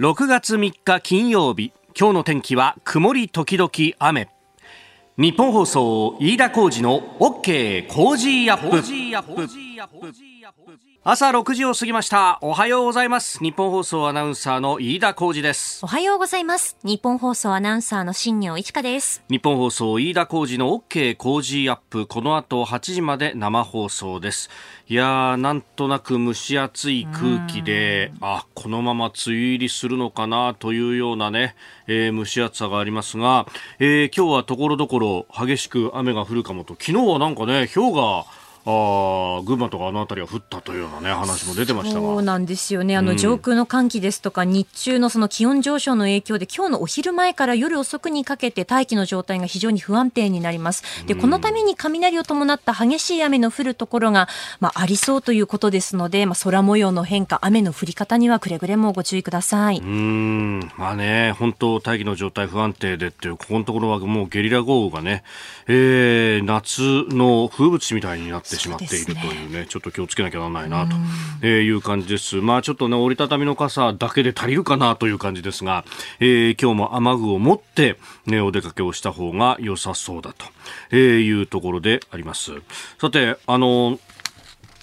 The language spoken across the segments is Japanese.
6月3日金曜日今日の天気は曇り時々雨。日本放送飯田浩二の OK コージーアップ。朝6時を過ぎました。おはようございます。ニッポン放送アナウンサーの飯田浩司です。おはようございます。ニッポン放送アナウンサーの新行市佳です。日本放送飯田浩二の OK コージーアップ。この後8時まで生放送です。いやーなんとなく蒸し暑い空気であこのまま梅雨入りするのかなというようなね、えー、蒸し暑さがありますが、えー、今日はところどころ激しく雨が降るかもと。昨日はなんかね氷があ群馬とかあの辺りは降ったというような、ね、話も出てましたそうなんですよね。あの、上空の寒気ですとか日中のその気温上昇の影響で今日のお昼前から夜遅くにかけて大気の状態が非常に不安定になります。でこのために雷を伴った激しい雨の降るところが、まあ、ありそうということですので、まあ、空模様の変化雨の降り方にはくれぐれもご注意ください。うん。まあね本当大気の状態不安定でっていうここのところはもうゲリラ豪雨がね、えー、夏の風物詩みたいになってしまっているというね、ちょっと気をつけなきゃならないなという感じです。まあちょっとね、折りたたみの傘だけで足りるかなという感じですが、えー、今日も雨具を持って、ね、お出かけをした方が良さそうだというところであります。さて、あの、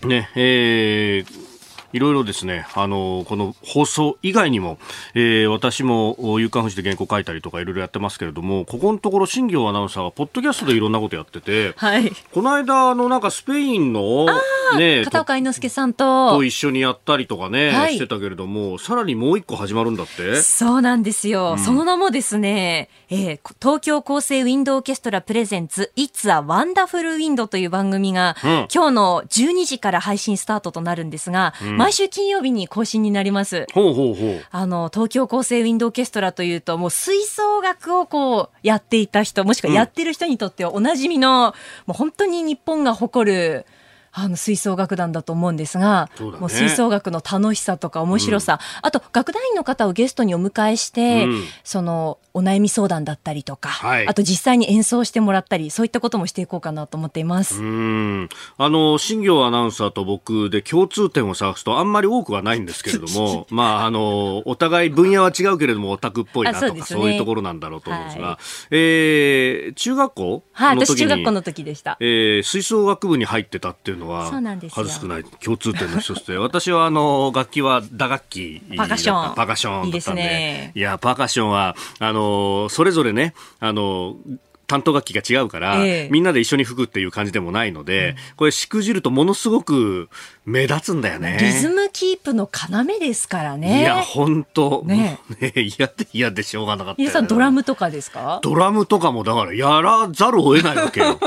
ね、えー、いろいろですね、あの、この放送以外にも、えー、私も、夕刊富士で原稿書いたりとかいろいろやってますけれども、ここのところ、新業アナウンサーが、ポッドキャストでいろんなことやってて、はい。この間、あの、なんかスペインの、ね、片岡猪之助さんと、と一緒にやったりとかね、はい、してたけれども、さらにもう一個始まるんだって。そうなんですよ。うん、その名もですね、えー、東京高生ウィンドオーケストラプレゼンツ、It's a Wonderful Wind という番組が、うん、今日の12時から配信スタートとなるんですが、うん毎週金曜日に更新になります。ほうほうほうあの、東京高生ウィンドオーケストラというと、もう吹奏楽をこう、やっていた人、もしくはやってる人にとってはおなじみの、もう本当に日本が誇る、あの吹奏楽団だと思うんですが、ね、もう吹奏楽の楽しさとか面白さ、うん、あと楽団員の方をゲストにお迎えして、うん、そのお悩み相談だったりとか、はい、あと実際に演奏してもらったりそういったこともしていこうかなと思っています。うん。あの新業アナウンサーと僕で共通点を探すとあんまり多くはないんですけれども まああのお互い分野は違うけれどもオタクっぽいなとかそう、ね,、いうところなんだろうと思うんですが、はい、えー、中学校はい、私中学校の時でした、えー、吹奏楽部に入ってたっていうのは数少ない共通点の一つで 私はあの楽器は打楽器パーカッション。パーカッションいいですね。いやパーカッションはあのそれぞれねあの担当楽器が違うから、えー、みんなで一緒に吹くっていう感じでもないので、うん、これしくじるとものすごく目立つんだよね。リズムキープの要ですからね。いや、本当。ね。ね嫌で嫌でしょうがなかった、皆さんドラムとかですかドラムとかもだからやらざるを得ないわけよ。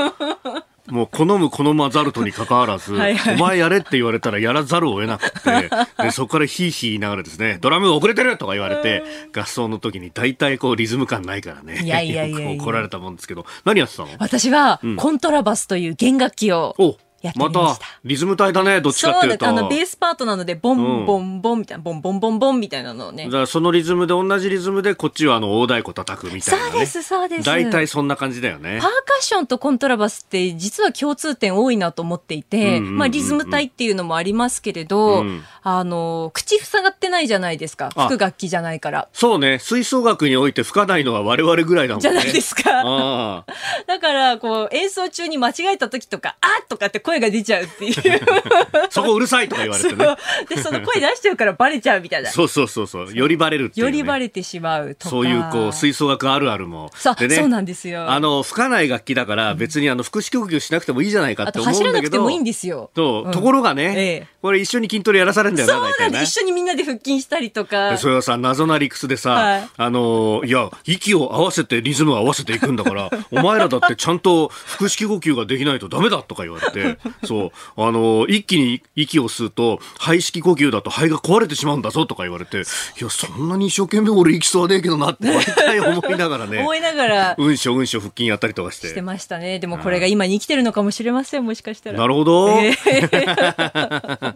もう好む好まざるとにかかわらず、はいはい、お前やれって言われたらやらざるを得なくて、でそこからヒーヒー言いながらですね、ドラム遅れてるとか言われて、合奏の時に大体こうリズム感ないからね、いやいやいや 怒られたもんですけど、何やってたの？私は、コントラバスという弦楽器を、やってまた。リズム隊だねどっちかっていうと。あのベースパートなのでボンボンボンみたいな、ボンボンボンボンみたいなのをね。だからそのリズムで同じリズムでこっちはあの大太鼓叩くみたいな、ね、そうですそうです。大体そんな感じだよね。パーカッションとコントラバスって実は共通点多いなと思っていて、まあリズム隊っていうのもありますけれど、うん、あの口塞がってないじゃないですか。吹く楽器じゃないから。そうね。吹奏楽において吹かないのは我々ぐらいだもんね。じゃないですか。だからこう演奏中に間違えた時とか「あっ!」とかって声が出ちゃうっていう そこうるさいとか言われてね。で、その声出しちゃうからバレちゃうみたいな。そうそうそうそう。よりバレるっていう、ね、よりバレてしまうとか。そういうこう、吹奏楽あるあるも。そう、ね、そうなんですよ。あの、吹かない楽器だから別にあの、腹式呼吸しなくてもいいじゃないかって思うんだけど。走らなくてもいいんですよ。と、うん、ところがね、ええ、これ一緒に筋トレやらされるんだよな、そうなんで、一緒にみんなで腹筋したりとか。それはさ、謎な理屈でさ、はい、あの、いや、息を合わせてリズムを合わせていくんだから、お前らだってちゃんと腹式呼吸ができないとダメだとか言われて、そう、あの、一気に息を吸うと肺式呼吸だと肺が壊れてしまうんだぞとか言われていやそんなに一生懸命俺息吸わねえけどなって 毎回思いながらね思いながら。うんしょうんしょ腹筋やったりとかしてしてましたねでもこれが今に生きてるのかもしれませんもしかしたらなるほど、えー、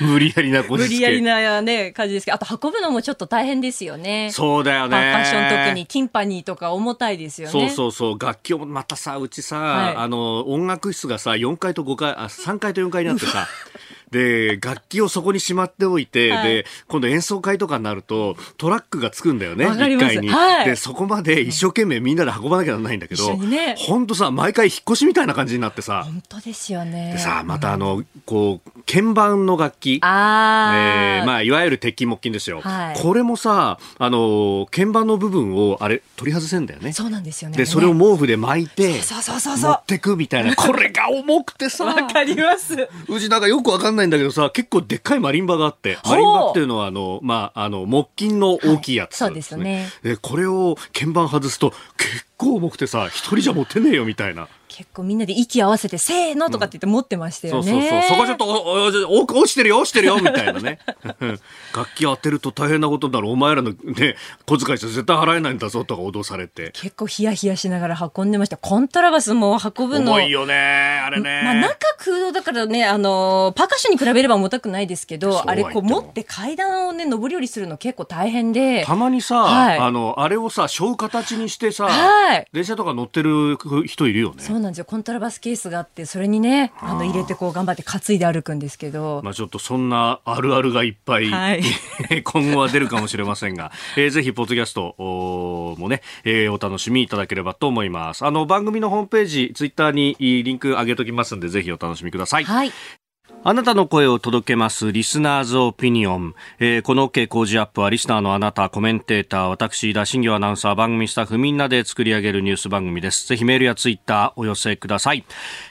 無理やりな無理やりなね感じですけどあと運ぶのもちょっと大変ですよねそうだよねパーカッション特にティンパニーとか重たいですよねそうそうそう楽器をまたさうちさ、はい、あの音楽室がさ4階と5階あ3階と4階になってさで、楽器をそこにしまっておいて、はい。で、今度演奏会とかになると、トラックがつくんだよね、わかります。1階に、はい。で、そこまで一生懸命みんなで運ばなきゃならないんだけ一ど、緒にね。ほんとさ、毎回引っ越しみたいな感じになってさ、本当ですよね。でさ、またあの、こう、鍵盤の楽器。あー、えーまあ、いわゆる鉄筋木筋ですよ、はい。これもさ、あの鍵盤の部分をあれ取り外せんだよね。そうなんですよね。でそれを毛布で巻いてそうそうそうそう。持ってくみたいな。これが重くてさ。わかります。うちなんかよくわかんないんだけどさ結構でっかいマリンバがあってマリンバっていうのはあの、まあ、あの木筋の大きいやつ、はいそうですね。でこれを鍵盤外すと結構重くてさ一人じゃ持てねえよみたいな。結構みんなで息合わせてせーのとかって言って持ってましたよそうそうそう。。そこちょっとお落ちてるよ落ちてるよみたいなね。楽器当てると大変なことになる。お前らのね、小遣いじゃ絶対払えないんだぞとか脅されて。結構ヒヤヒヤしながら運んでました。コントラバスも運ぶの。重いよね、あれね。まあ、中空洞だからね、あの、パーカッションに比べれば重たくないですけど、あれこう持って階段をね、上り下りするの結構大変で。たまにさ、はいあの、あれをさ、背負う形にしてさ、はい電車とか乗ってる人いるよね。そうなんですよ。コントラバスケースがあって、それにね、あの、入れてこう頑張って担いで歩くんですけど。まあちょっとそんなあるあるがいっぱい、はい 今後は出るかもしれませんが、えーぜひポッドキャストもね、えーお楽しみいただければと思います。あの番組のホームページ、ツイッターにリンク上げときますんで、ぜひお楽しみください。はい。あなたの声を届けますリスナーズオピニオン。えーこの OK 工事アップはリスナーのあなた、コメンテーター、私、田新業アナウンサー、番組スタッフみんなで作り上げるニュース番組です。ぜひメールやツイッターお寄せください。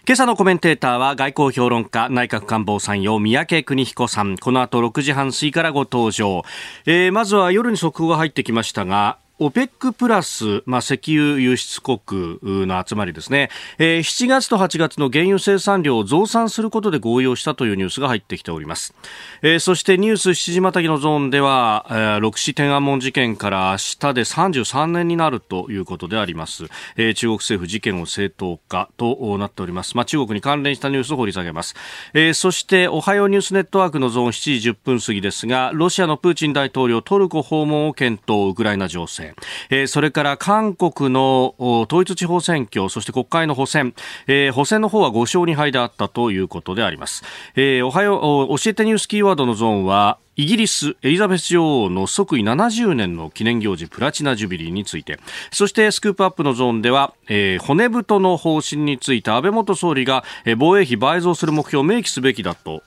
今朝のコメンテーターは外交評論家、内閣官房参与、三宅邦彦さん。この後6時半過ぎからご登場。えーまずは夜に速報が入ってきましたが、オペックプラス、まあ、石油輸出国の集まりですね、えー7月と8月の原油生産量を増産することで合意をしたというニュースが入ってきております。えーそしてニュース7時またぎのゾーンでは、えー六市天安門事件から明日で33年になるということであります。えー中国政府事件を正当化となっております。まあ、中国に関連したニュースを掘り下げます。えーそして、おはようニュースネットワークのゾーン7時10分過ぎですが、ロシアのプーチン大統領トルコ訪問を検討、ウクライナ情勢。えーそれから韓国の統一地方選挙、そして国会の補選、えー補選の方は5勝2敗であったということであります。えーおはよう、教えてニュースキーワードのゾーンは、イギリス、エリザベス女王の即位70年の記念行事プラチナジュビリーについて、そしてスクープアップのゾーンでは、えー骨太の方針について安倍元総理が、えー防衛費倍増する目標を明記すべきだと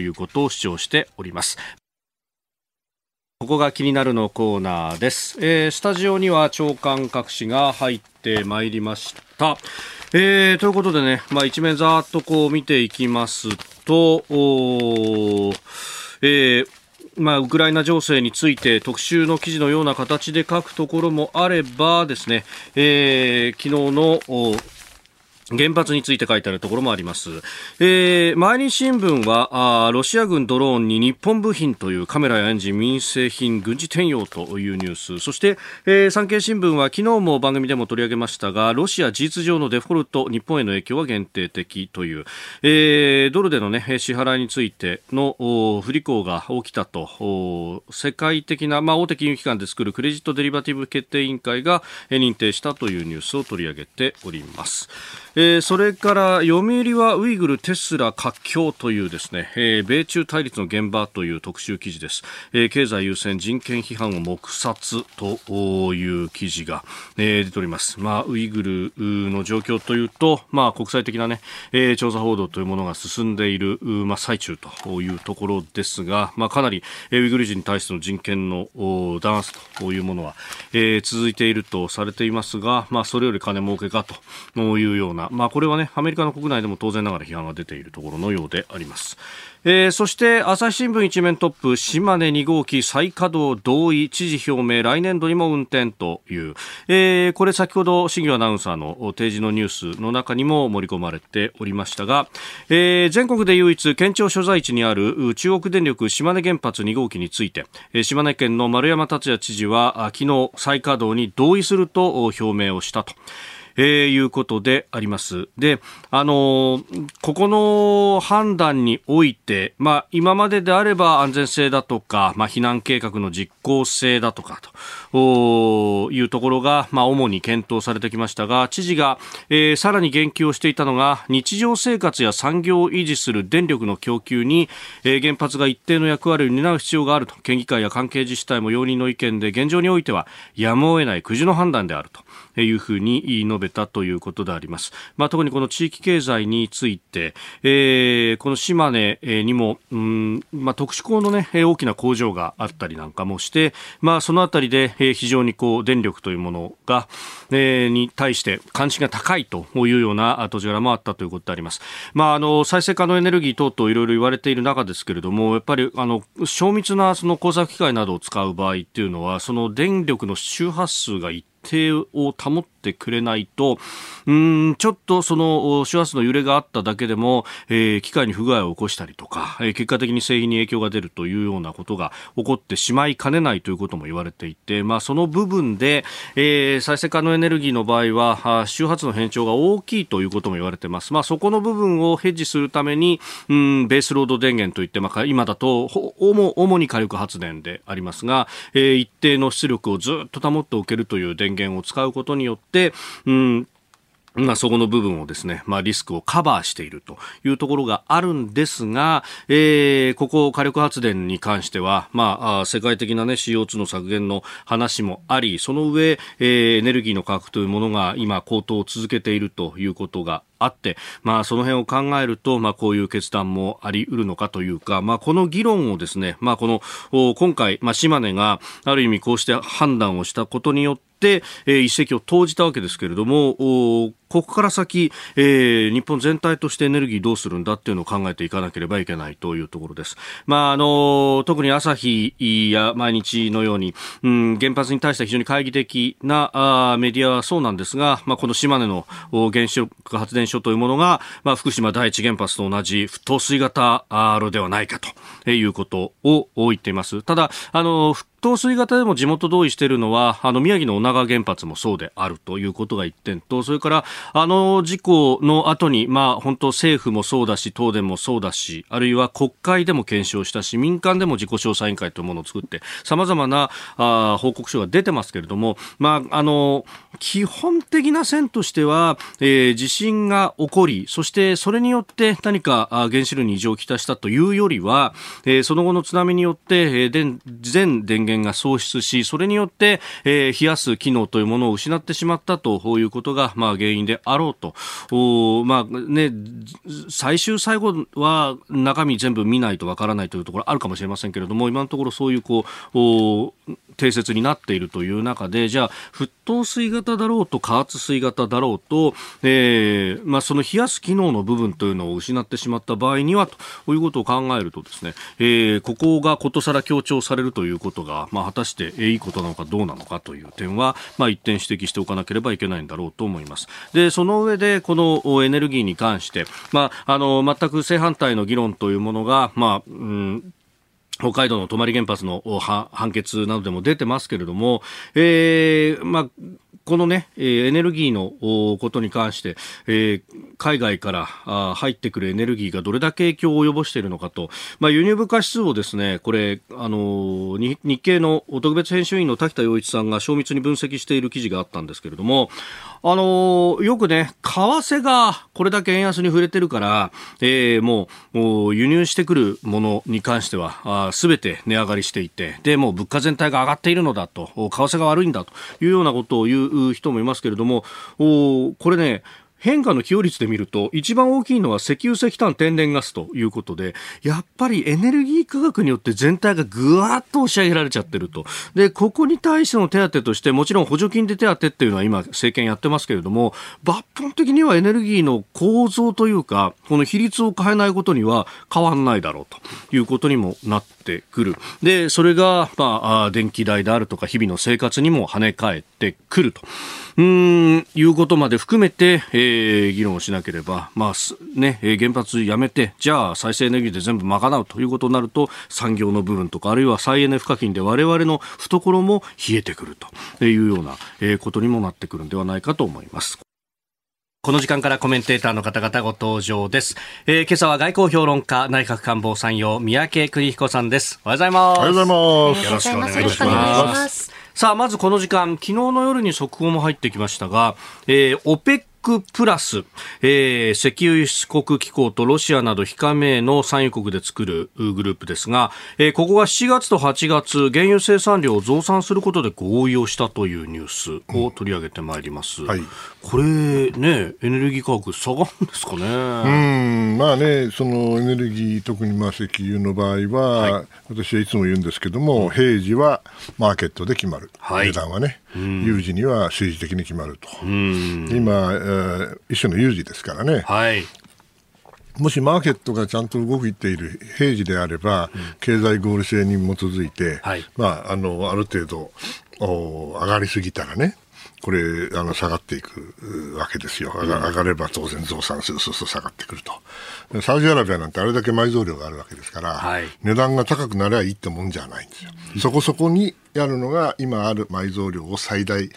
いうことを主張しております。ここが気になるのコーナーです。えースタジオには長官各紙が入ってまいりました。えーということでね、まあ、一面ざーっとこう見ていきますと、おえーまあ、ウクライナ情勢について特集の記事のような形で書くところもあればですね、えー昨日の原発について書いてあるところもあります。えー、毎日新聞はあ、ロシア軍ドローンに日本部品というカメラやエンジン、民生品、軍事転用というニュース。そして、えー、産経新聞は昨日も番組でも取り上げましたが、ロシア事実上のデフォルト、日本への影響は限定的という、えー、ドルでのね、支払いについての不履行が起きたと、世界的な、まあ、大手金融機関で作るクレジットデリバティブ決定委員会が認定したというニュースを取り上げております。えーそれから読売はウイグル、テスラ、活況というですね、えー米中対立の現場という特集記事です。えー経済優先人権批判を黙殺という記事が、えー出ております。まあ、ウイグルの状況というと、まあ、国際的なね、えー調査報道というものが進んでいる、まあ、最中というところですが、まあ、かなり、えーウイグル人に対しての人権のお弾圧というものは、えー続いているとされていますが、まあ、それより金儲けかというような、まあ、これはね、アメリカの国内でも当然ながら批判が出ているところのようであります。えーそして、朝日新聞一面トップ、島根2号機再稼働同意、知事表明、来年度にも運転という、えーこれ先ほど、新業アナウンサーの提示のニュースの中にも盛り込まれておりましたが、えー全国で唯一、県庁所在地にある中国電力島根原発2号機について、え島根県の丸山達也知事は、昨日再稼働に同意すると表明をしたと。えー、いうことであります。で、あのー、ここの判断において、まあ、今までであれば安全性だとか、まあ、避難計画の実効性だとかというところが、まあ、主に検討されてきましたが、知事が、えー、さらに言及をしていたのが、日常生活や産業を維持する電力の供給に、えー、原発が一定の役割を担う必要があると、県議会や関係自治体も容認の意見で、現状においては、やむを得ない苦渋の判断であると。いうふうに述べたということであります。まあ、特にこの地域経済について、えー、この島根にも、うんまあ、特殊鋼の、ね、大きな工場があったりなんかもして、まあ、そのあたりで非常にこう電力というものが、えー、に対して関心が高いというような土地柄もあったということであります。まあ、あの再生可能エネルギー等々いろいろ言われている中ですけれども、やっぱりあの精密なその工作機械などを使う場合っていうのは、その電力の周波数が一定を保ってくれないと、うん、ちょっとその周波数の揺れがあっただけでも、えー、機械に不具合を起こしたりとか、えー、結果的に製品に影響が出るというようなことが起こってしまいかねないということも言われていて、まあ、その部分で、えー、再生可能エネルギーの場合は、周波数の変調が大きいということも言われています。まあ、そこの部分をヘッジするために、うん、ベースロード電源といって、まあ、今だと、主主に火力発電でありますが、えー、一定の出力をずっと保っておけるという電源電源を使使うことによって、うん、まあ、そこの部分をですね、まあ、リスクをカバーしているというところがあるんですが、えー、ここ火力発電に関しては、まあ、世界的なね、CO2 の削減の話もあり、その上、えー、エネルギーの価格というものが今高騰を続けているということがあって、まあ、その辺を考えると、まあ、こういう決断もあり得るのかというか、まあ、この議論をですね、まあ、この、今回、まあ、島根がある意味こうして判断をしたことによって、えー、一石を投じたわけですけれども、ここから先、えー、日本全体としてエネルギーどうするんだっていうのを考えていかなければいけないというところです。まあ、あの、特に朝日や毎日のように、うん、原発に対して非常に懐疑的なあメディアはそうなんですが、まあ、この島根の原子力発電所というものが、まあ、福島第一原発と同じ不透水型炉ではないかということを言っています。ただ、あの、透水型でも地元同意しているのは、あの、宮城の女川原発もそうであるということが一点と、それから、あの事故の後に、まあ、本当政府もそうだし、東電もそうだし、あるいは国会でも検証したし、民間でも自己調査委員会というものを作って、様々なあ報告書が出てますけれども、まあ、あの、基本的な線としては、えー、地震が起こり、そしてそれによって何か原子炉に異常をきたしたというよりは、えー、その後の津波によって、えー、全電源源が喪失し、それによって、えー、冷やす機能というものを失ってしまったということが、まあ、原因であろうと。おまあね、最終最後は中身全部見ないとわからないというところあるかもしれませんけれども、今のところそういうこう、定説になっているという中で、じゃあ、沸騰水型だろうと加圧水型だろうと、えー、まあ、その冷やす機能の部分というのを失ってしまった場合には、ということを考えるとですね、えー、ここがことさら強調されるということが、まあ、果たしていいことなのかどうなのかという点は、まあ、一点指摘しておかなければいけないんだろうと思います。で、その上で、このエネルギーに関して、まあ、あの、全く正反対の議論というものが、まあ、うん北海道の泊原発の判決などでも出てますけれども、えー、まあ、このね、エネルギーのことに関して、えー、海外から入ってくるエネルギーがどれだけ影響を及ぼしているのかと、まあ、輸入物価指数をですね、これ、あの、日経の特別編集員の滝田洋一さんが精密に分析している記事があったんですけれども、あのよくね、為替がこれだけ円安に触れてるから、えー、もう、輸入してくるものに関しては、すべて値上がりしていて、で、もう物価全体が上がっているのだと、為替が悪いんだというようなことを言うう人もいますけれども、おこれね、変化の寄与率で見ると一番大きいのは石油石炭天然ガスということでやっぱりエネルギー価格によって全体がぐわっと押し上げられちゃってると。でここに対しての手当としてもちろん補助金で手当っていうのは今政権やってますけれども抜本的にはエネルギーの構造というかこの比率を変えないことには変わらないだろうということにもなっててくるでそれが、まあ、電気代であるとか日々の生活にも跳ね返ってくると。うん、いうことまで含めて、えー、議論をしなければ、まあ、ね、原発やめて、じゃあ再生エネルギーで全部賄うということになると、産業の部分とか、あるいは再エネ賦課金で我々の懐も冷えてくるというような、ことにもなってくるんではないかと思います。この時間からコメンテーターの方々ご登場です。えー、今朝は外交評論家、内閣官房参与、三宅邦彦さんです。おはようございます。おはようございます。よろしくお願いします。さあ、まずこの時間、昨日の夜に速報も入ってきましたが、えー、オペックプラス、えー、石油輸出国機構とロシアなど非加盟の産油国で作るグループですが、えー、ここが7月と8月、原油生産量を増産することで合意をしたというニュースを取り上げてまいります。うんはい、これね、エネルギー価格下がるんですかね。うん、まあね、そのエネルギー、特にまあ石油の場合は、はい、私はいつも言うんですけども、平時はマーケットで決まる。はい、値段はね。有事には政治的に決まると、今、えー、一種の有事ですからね、はい、もしマーケットがちゃんと動いている平時であれば、うん、経済合理性に基づいて、はい、まあ、あのある程度お上がりすぎたらね、これ、あの、下がっていくわけですよ。上が,、上がれば当然増産する、そうすると下がってくると。サウジアラビアなんてあれだけ埋蔵量があるわけですから、はい、値段が高くなればいいってもんじゃないんですよ。そこそこにやるのが、今ある埋蔵量を最大、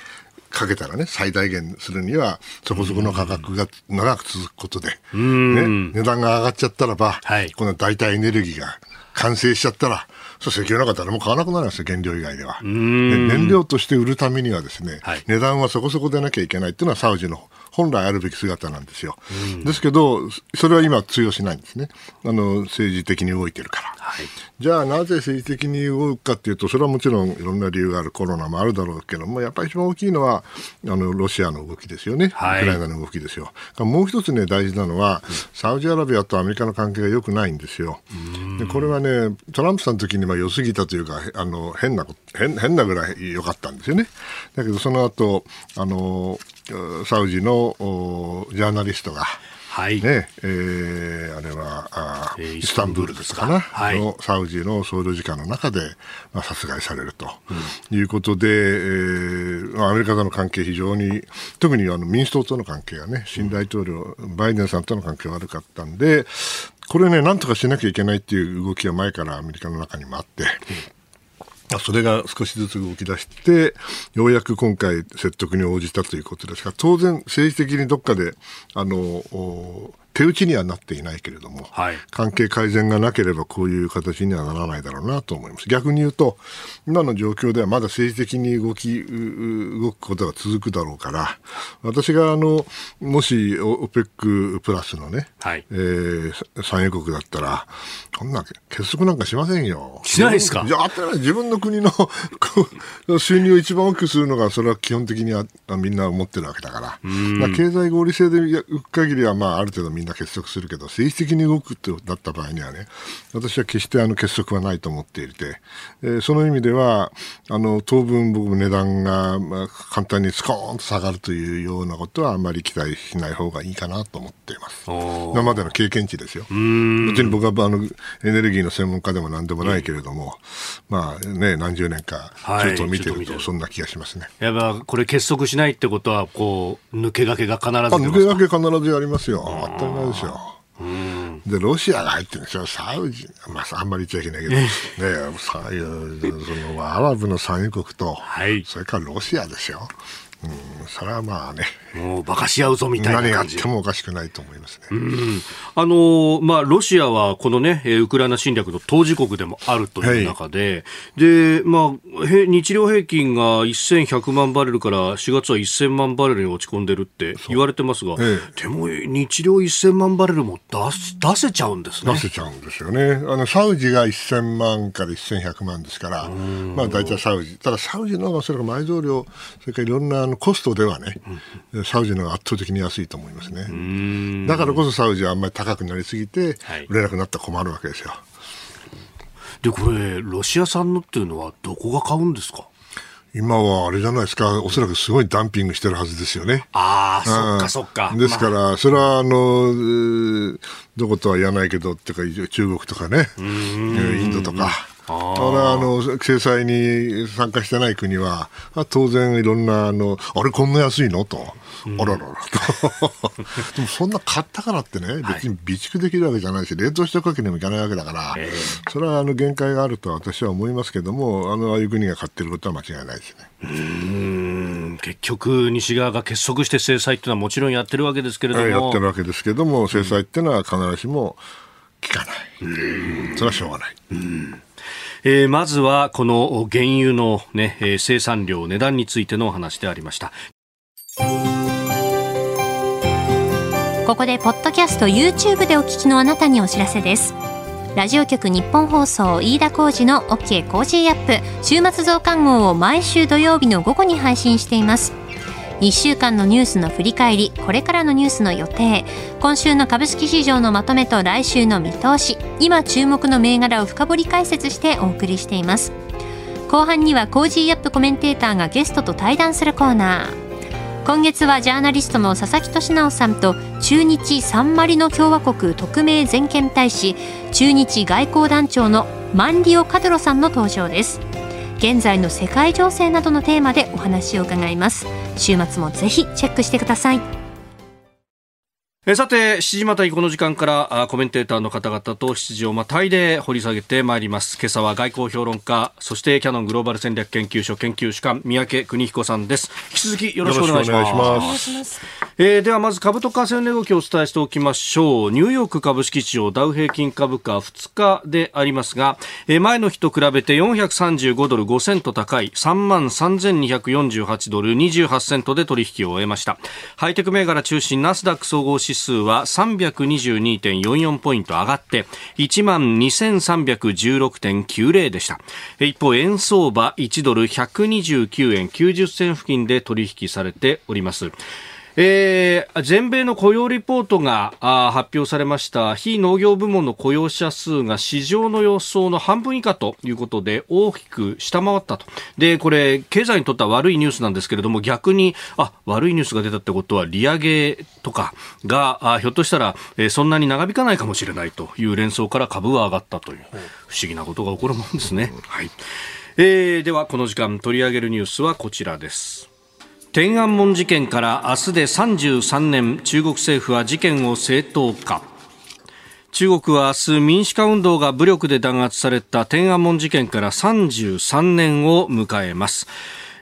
かけたらね、最大限するには、そこそこの価格が長く続くことで、ね、値段が上がっちゃったらば、はい、この代替エネルギーが完成しちゃったら、そう石油なんか誰も買わなくなるんですよ、原料以外では。燃料として売るためにはですね、はい、値段はそこそこでなきゃいけないっていうのはサウジの本来あるべき姿なんですよ。ですけど、それは今通用しないんですね。あの、政治的に動いてるから。はい、じゃあなぜ政治的に動くかっていうと、それはもちろんいろんな理由がある、コロナもあるだろうけども、やっぱり一番大きいのは、あの、ロシアの動きですよね。はい、ウクライナの動きですよ。もう一つね、大事なのは、サウジアラビアとアメリカの関係が良くないんですよ。でこれはね、トランプさんの時には良すぎたというか、あの、変な、変変なぐらい良かったんですよね。だけど、その後、あの、サウジのジャーナリストが、はい。ねえー、あれはあ、えー、イスタンブールですかな、はい、のサウジの総領事館の中で、まあ、殺害されると、うん、いうことで、えー、アメリカとの関係、非常に特にあの民主党との関係がね、新大統領、うん、バイデンさんとの関係が悪かったんで、これね、なんとかしなきゃいけないっていう動きが前からアメリカの中にもあって、うんそれが少しずつ動き出して、ようやく今回説得に応じたということですが、当然政治的にどっかで、あの、手打ちにはなっていないけれども、はい、関係改善がなければこういう形にはならないだろうなと思います。逆に言うと、今の状況ではまだ政治的に動き、動くことが続くだろうから、私があの、もし OPEC プラスのね、はい、えー、産油国だったら、こんな結束なんかしませんよ。しないですか？じゃあ、自分の国の収入を一番大きくするのが、それは基本的にはみんな思ってるわけだから、まあ、経済合理性で浮く限りは、まあ、ある程度みんなな結束するけど、政治的に動くってなった場合にはね、私は決してあの結束はないと思っていて、えー、その意味では、あの、当分僕も値段が、まあ、簡単にスコーンと下がるというようなことはあんまり期待しない方がいいかなと思っています。今までの経験値ですよ。別に僕はあの、エネルギーの専門家でも何でもないけれども、まあね、何十年か、ちょっと見てると、そんな気がしますね。やっぱ、これ結束しないってことは、こう、抜け駆けが必ず抜け駆け必ずやりますよ。当たり前ですよ。で、ロシアが入ってるんですよ。サウジ、まあ、あんまり言っちゃいけないけど、ね、そのアラブの産油国と、はい、それからロシアですよ。うん、それはまあね。もう馬鹿し合うぞみたいな何があってもおかしくないと思いますね。うん、あのまあ、ロシアはこのね、ウクライナ侵略の当事国でもあるという中で、はい、で、まあ、日量平均が1100万バレルから4月は1000万バレルに落ち込んでるって言われてますが、ええ、でも日量1000万バレルも出す出せちゃうんですね。出せちゃうんですよね。あの、サウジが1000万から1100万ですから、まあ大体サウジ。ただサウジの方がそれから埋蔵量、それからいろんなあのコストではね、サウジの方が圧倒的に安いと思いますね。だからこそサウジはあんまり高くなりすぎて、売れなくなったら困るわけですよ。で、これ、ロシア産のっていうのは、どこが買うんですか？今はあれじゃないですか、おそらくすごいダンピングしてるはずですよね。ああ、そっかそっか。ですから、それはあの、どことは言わないけど、っていうか、中国とかね、インドとか。ただあの制裁に参加してない国は当然いろんなあのあれこんな安いの？と、うん、あらららと。でもそんな買ったからってね別に備蓄できるわけじゃないし冷凍しておくわけにもいかないわけだから、それはあの限界があると私は思いますけどもあのああいう国が買ってることは間違いないですね。うん。結局、西側が結束して制裁っていうのはもちろんやってるわけですけれども。やってるわけですけれども、制裁っていうのは必ずしも効かない。それはしょうがない。えー、まずはこの原油の、ね、えー、生産量、値段についてのお話でありました。ここでポッドキャスト YouTube でお聞きのあなたにお知らせです。ラジオ局日本放送飯田浩二の OK コージーアップ。週末増刊号を毎週土曜日の午後に配信しています。1週間のニュースの振り返りこれからのニュースの予定。今週の株式市場のまとめと来週の見通し。今注目の銘柄を深掘り解説してお送りしています。後半には Cozy up コメンテーターがゲストと対談するコーナー。今月はジャーナリストの佐々木俊尚さんと駐日サンマリノ共和国特命全権大使駐日外交団長のマンリオ・カデロさんの登場です。現在の世界情勢などのテーマでお話を伺います。週末もぜひチェックしてください。えさて、7時またぎこの時間からあコメンテーターの方々と7時をまたいで掘り下げてまいります。今朝は外交評論家、そしてキャノングローバル戦略研究所研究主幹、三宅邦彦さんです。引き続きよろしくお願いします。ますえー、ではまず株と為替の動きをお伝えしておきましょう。ニューヨーク株式市場ダウ平均株価2日でありますが、えー、前の日と比べて435ドル5セント高い3万3248ドル28セントで取引を終えました。ハイテク銘柄中心ナスダック総合指数は322.44ポイント上がって1万2316.90でした。一方円相場1ドル129円90銭付近で取引されております。えー、全米の雇用リポートが発表されました非農業部門の雇用者数が市場の予想の半分以下ということで大きく下回ったとでこれ経済にとっては悪いニュースなんですけれども逆にあ悪いニュースが出たってことは利上げとかがあひょっとしたら、えー、そんなに長引かないかもしれないという連想から株は上がったという不思議なことが起こるもんですね。はいえー、ではこの時間取り上げるニュースはこちらです。天安門事件から明日で33年中国政府は事件を正当化。中国は明日民主化運動が武力で弾圧された天安門事件から33年を迎えます。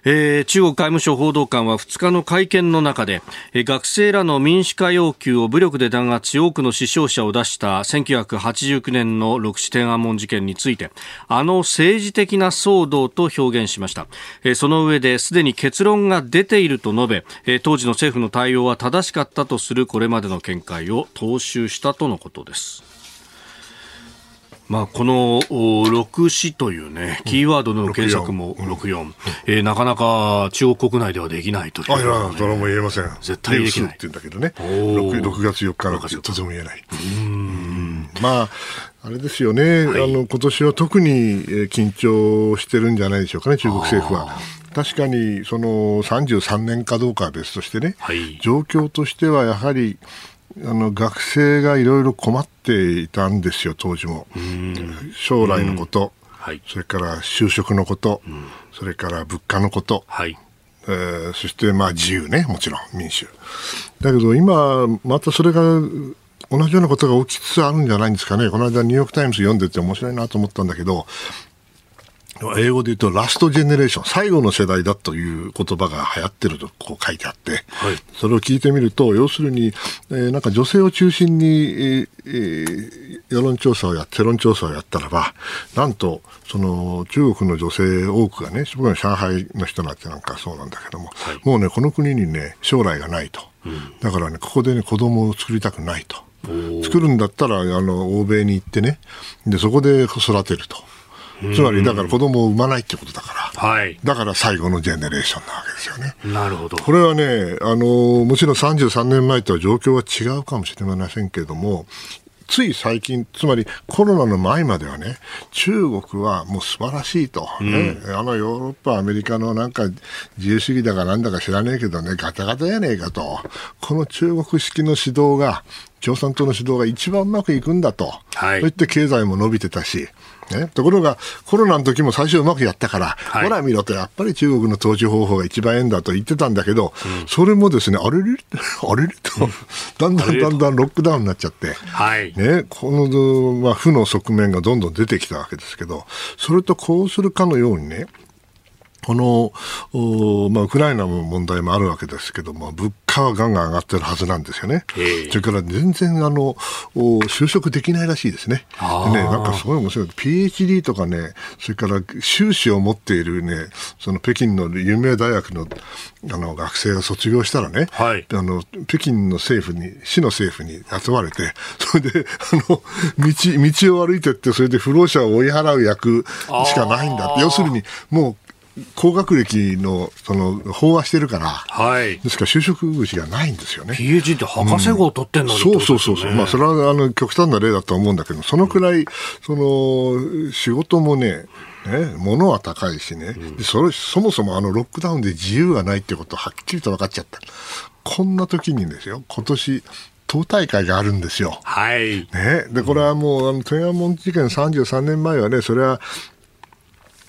えー、中国外務省報道官は2日の会見の中で、えー、学生らの民主化要求を武力で弾圧し多くの死傷者を出した1989年の六四天安門事件についてあの政治的な騒動と表現しました、えー、その上ですでに結論が出ていると述べ、えー、当時の政府の対応は正しかったとするこれまでの見解を踏襲したとのことです。まあ、この6死というね、キーワードの検索も64、うん。えー、なかなか中国国内ではできないという、ね、あいや、それも言えません。絶対できない。って言うんだけどね、6, 6月4日のとても言えない。うん。まああれですよね、はい、あの今年は特に緊張してるんじゃないでしょうかね、中国政府は。確かにその33年かどうかは別としてね、はい、状況としてはやはりあの学生がいろいろ困っていたんですよ、当時も。将来のこと、はい、それから就職のこと、それから物価のこと、はい。えー、そしてまあ自由ね、もちろん民主。だけど今、またそれが同じようなことが起きつつあるんじゃないんですかね。この間ニューヨークタイムズ読んでて面白いなと思ったんだけど、英語で言うと last generation、最後の世代だという言葉が流行ってるとこう書いてあって、はい、それを聞いてみると、要するに、えー、なんか女性を中心に、えーえー、世論調査をやって、世論調査をやったらば、なんと、その中国の女性多くがね、僕は上海の人なんてなんかそうなんだけども、はい、もうね、この国にね、将来がないと。うん、だからね、ここでね、子供を作りたくないと。作るんだったら、あの、欧米に行ってね、で、そこで育てると。つまりだから子供を産まないってことだから、はい、だから最後のジェネレーションなわけですよね。なるほど。これはね、あの、もちろん33年前とは状況は違うかもしれませんけれども、つい最近、つまりコロナの前まではね、中国はもう素晴らしいと、ね、うん、あのヨーロッパ、アメリカのなんか自由主義だかなんだか知らねえけどね、ガタガタやねえかと、この中国式の指導が、共産党の指導が一番うまくいくんだと、はい、そういって経済も伸びてたし、ね、ところが、コロナの時も最初うまくやったから、はい、ほら見ろと、やっぱり中国の統治方法が一番ええんだと言ってたんだけど、うん、それもですね、あれれ？あれれ？と、だんだんだんだんロックダウンになっちゃって、はい、ね、この、まあ、負の側面がどんどん出てきたわけですけど、それとこうするかのようにね、この、まあ、ウクライナの問題もあるわけですけども、物価はガンガン上がってるはずなんですよね。それから全然あの就職できないらしいですね。でね、なんかすごい面白い。PhD とかね、それから修士を持っているね、その北京の有名大学のあの学生が卒業したらね、はい、あの北京の政府に、市の政府に集まれて、それであの道道を歩いてって、それで不老者を追い払う役しかないんだって、要するにもう高学歴のその飽和してるから、はい、ですから就職口がないんですよね。PhD って博士号を取ってんのに、うん、そうそうそうまあそれはあの極端な例だと思うんだけど、そのくらいその仕事もね。ね、物は高いしね、うん、それそもそもあのロックダウンで自由がないってことはっきりと分かっちゃった。こんな時にですよ、今年党大会があるんですよ。はい。ね。で、これはもう、あの、天安門事件33年前はね、それは、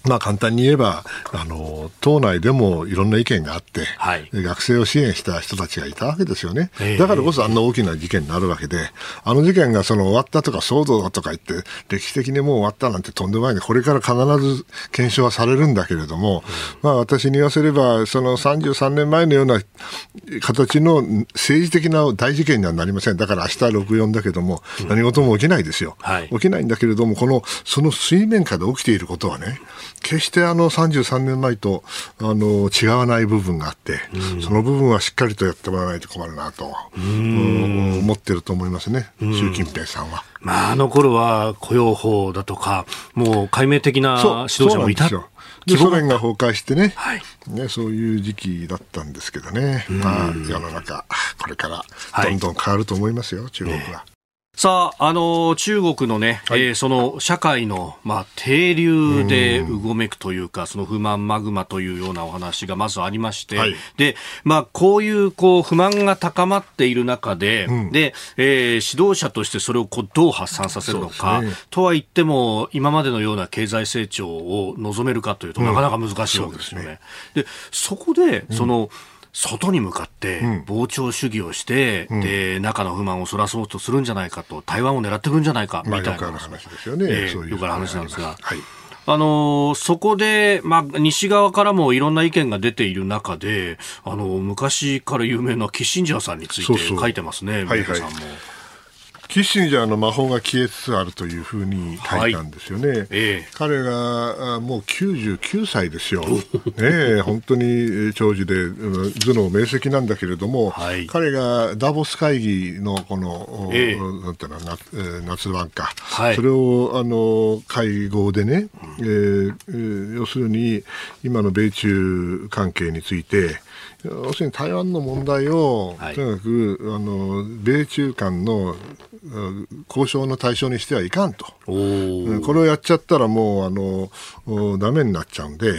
まあ、簡単に言えばあの党内でもいろんな意見があって、はい、学生を支援した人たちがいたわけですよね、えー、だからこそあんな大きな事件になるわけであの事件がその終わったとか騒動だとか言って歴史的にもう終わったなんてとんでもないでこれから必ず検証はされるんだけれども、うん、まあ、私に言わせればその33年前のような形の政治的な大事件にはなりません。だから明日64だけども、うん、何事も起きないですよ、はい、起きないんだけれどもこのその水面下で起きていることはね決してあの33年前とあの違わない部分があって、うん、その部分はしっかりとやってもらわないと困るなと、思ってると思いますね、習近平さんは。まあ、あの頃は雇用法だとか、もう解明的な指導者もいた。でソ連が崩壊してねはい、ね、そういう時期だったんですけどね、まあ、世の中、これからどんどん変わると思いますよ、はい、中国は。さあ、あの、中国のね、はい、えー、その社会の、まあ、停留でうごめくというか、うその不満マグマというようなお話がまずありまして、はい、で、まあ、こういう、こう、不満が高まっている中で、うん、で、えー、指導者としてそれをこう、どう発散させるのか、ね、とは言っても、今までのような経済成長を望めるかというと、なかなか難しいわけですよね。うん、で、そこで、その、うん外に向かって膨張主義をして、うん、で中の不満をそらそうとするんじゃないかと台湾を狙ってくるんじゃないかみたいな、まあ、よくある話ですよね、えー、よくある話なんですが。はい。あのー、そこで、まあ、西側からもいろんな意見が出ている中で、あのー、昔から有名なキッシンジャーさんについて書いてますね、そうそうはいはい、キッシンジャーの魔法が消えつつあるというふうに書いたんですよね。はい。ええ、彼がもう99歳ですよ。ね 本当に長寿で頭脳明晰なんだけれども、はい、彼がダボス会議のこの、ええ、なんていうの夏夏版か、はい、それをあの会合でね、えー、要するに今の米中関係について、要するに台湾の問題を、はい、とにかくあの米中間の交渉の対象にしてはいかんと、これをやっちゃったらもうあのダメになっちゃうんで、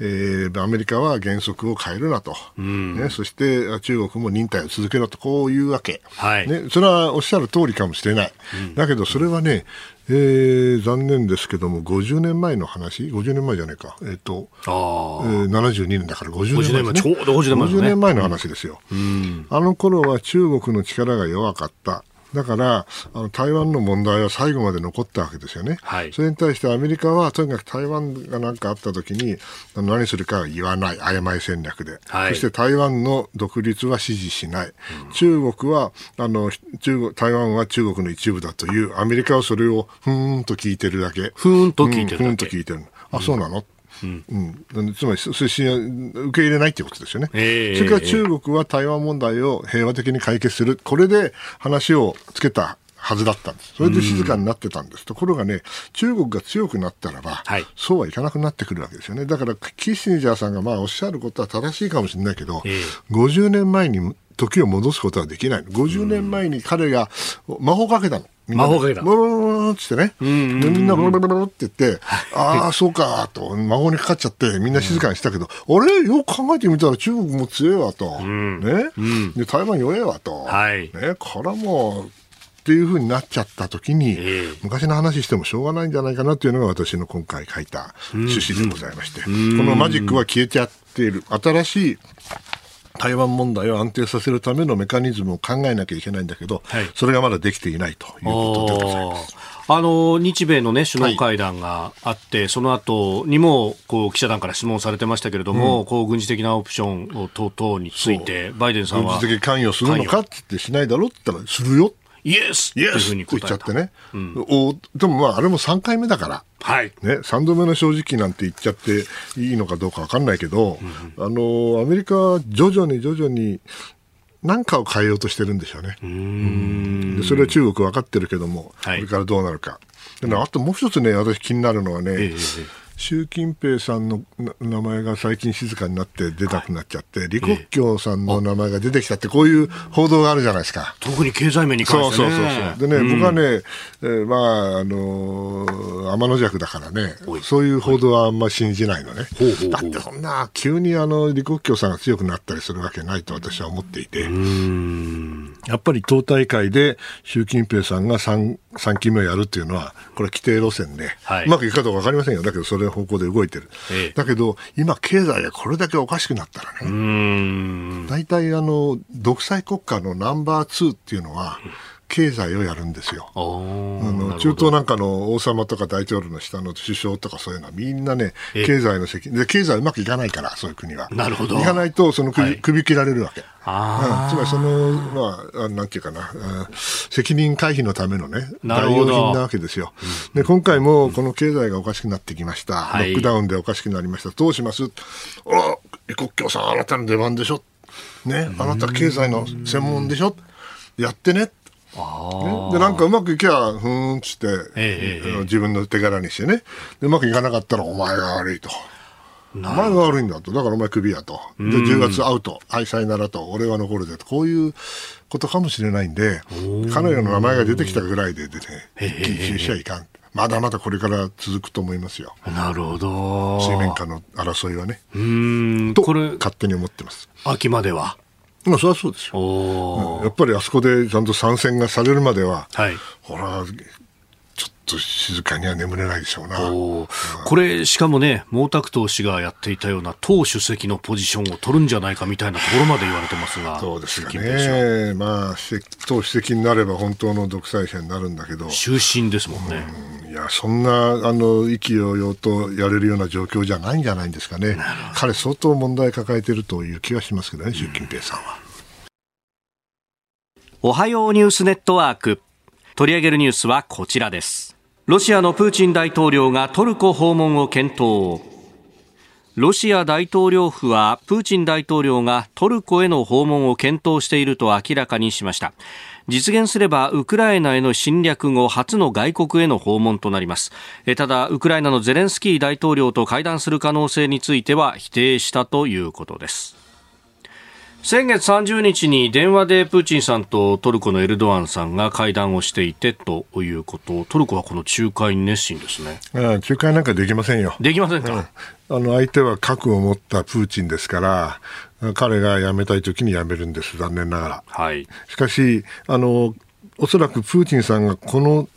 えー、アメリカは原則を変えるなと、うん、ね、そして中国も忍耐を続けろと、こういうわけ、はい、ね、それはおっしゃる通りかもしれない、うん、だけどそれはね、えー、残念ですけども、50年前の話、50年前じゃないか、えっ、ー、と、あえー、72年だから50年前、ね、ちょうど50年前、ね、50年前の話ですよ、うん、あの頃は中国の力が弱かった。だからあの台湾の問題は最後まで残ったわけですよね、はい、それに対してアメリカはとにかく台湾が何かあった時に何するかは言わない。曖昧戦略で、はい、そして台湾の独立は支持しない、うん、中国はあの中国台湾は中国の一部だという。アメリカはそれをふーんと聞いてるだけ。ふーんと聞いてるだけ、ふーんと聞いてる。あそうなの、うんうん、つまり推進受け入れないということですよね、えー、それから中国は台湾問題を平和的に解決する、これで話をつけたはずだったんです。それで静かになってたんです。ところがね、中国が強くなったらば、はい、そうはいかなくなってくるわけですよね。だから、キッシンジャーさんがまあおっしゃることは正しいかもしれないけど、えー、50年前に時を戻すことはできない。50年前に彼が魔法かけたの。魔法かけた。ブルブルってってね。みんなブルブルブルって言って、ああ、そうか、と、魔法にかかっちゃって、みんな静かにしたけど、あれよく考えてみたら中国も強いわと。ね。で、台湾弱いわと。はい。ね、からもう、っていうふうになっちゃった時に、えー、昔の話してもしょうがないんじゃないかなというのが私の今回書いた趣旨でございまして、このマジックは消えちゃっている。新しい台湾問題を安定させるためのメカニズムを考えなきゃいけないんだけど、はい、それがまだできていないということでございます。あの日米の、ね、首脳会談があって、はい、その後にもこう記者団から質問されてましたけれども、うん、こう軍事的なオプション等々について、バイデンさんは。軍事的関与するのかって言ってしないだろって言ったら、するよイエスイエスって言っちゃってね、うん、おでもまああれも3回目だから、はい。ね、3度目の正直なんて言っちゃっていいのかどうか分かんないけど、うん、あのアメリカは徐々に徐々に何かを変えようとしてるんでしょうね。うん。でそれは中国分かってるけども、はい、これからどうなるか。であともう一つね、私気になるのはね、えー習近平さんの名前が最近静かになって出なくなっちゃって、李克強さんの名前が出てきたって、こういう報道があるじゃないですか。特に経済面に関して、ね、そうそうそうでね、うん、僕はね、えー、まあ、あのー、天の弱だからね、そういう報道はあんま信じないのね。だってそんな、急にあの、李克強さんが強くなったりするわけないと私は思っていて、やっぱり党大会で習近平さんが 3, 3期目をやるっていうのは、これ規定路線で、はい、うまくいくかどうか分かりませんよ。だけどそれ方向で動いてる。ええ、だけど、今、経済がこれだけおかしくなったらね、大体あの、独裁国家のナンバー2っていうのは、経済をやるんですよ。あの中東なんかの王様とか大統領の下の首相とかそういうのはみんなね、経済の責任で経済うまくいかないから、そういう国は。なるほど。いかないと、その首,、首切られるわけ。あうん、つまりその、まあ、なんていうかな、責任回避のためのね、代用品なわけですよ。で、今回もこの経済がおかしくなってきました。ロックダウンでおかしくなりました。どうします？お李克強さん、あなたの出番でしょ。ね、あなた経済の専門でしょ。やってね。でなんかうまくいけばふーんっつって、ええ自分の手柄にしてねうまくいかなかったらお前が悪いと。お前が悪いんだと。だからお前クビやと。で、10月アウト。愛妻ならと。俺は残るぜと。こういうことかもしれないんで、彼らの名前が出てきたぐらいで出て、禁止しちゃいかん。まだまだこれから続くと思いますよ。なるほど。水面下の争いはね。うん。と、これ、勝手に思ってます。秋までは。まあ、それはそうですよ、やっぱりあそこでちゃんと参戦がされるまでは、はい、ほら、と静かには眠れないでしょうな。これ、しかもね、毛沢東氏がやっていたような党主席のポジションを取るんじゃないかみたいなところまで言われてますが、そうですね、まあ、党主席になれば本当の独裁者になるんだけど、終身ですもんね。うんいや、そんな、あの、意気揚々とやれるような状況じゃないんじゃないんですかね。彼、相当問題抱えているという気がしますけどね、習近平さんは。おはようニュースネットワーク。取り上げるニュースはこちらです。ロシアのプーチン大統領がトルコ訪問を検討。ロシア大統領府はプーチン大統領がトルコへの訪問を検討していると明らかにしました。実現すればウクライナへの侵略後初の外国への訪問となります。ただウクライナのゼレンスキー大統領と会談する可能性については否定したということです。先月30日に電話でプーチンさんとトルコのエルドアンさんが会談をしていてということトルコはこの仲介に熱心ですね。仲介なんかできませんよ。できませんか、うん、あの相手は核を持ったプーチンですから彼が辞めたい時に辞めるんです残念ながら、はい、しかしあのおそらくプーチンさんがこの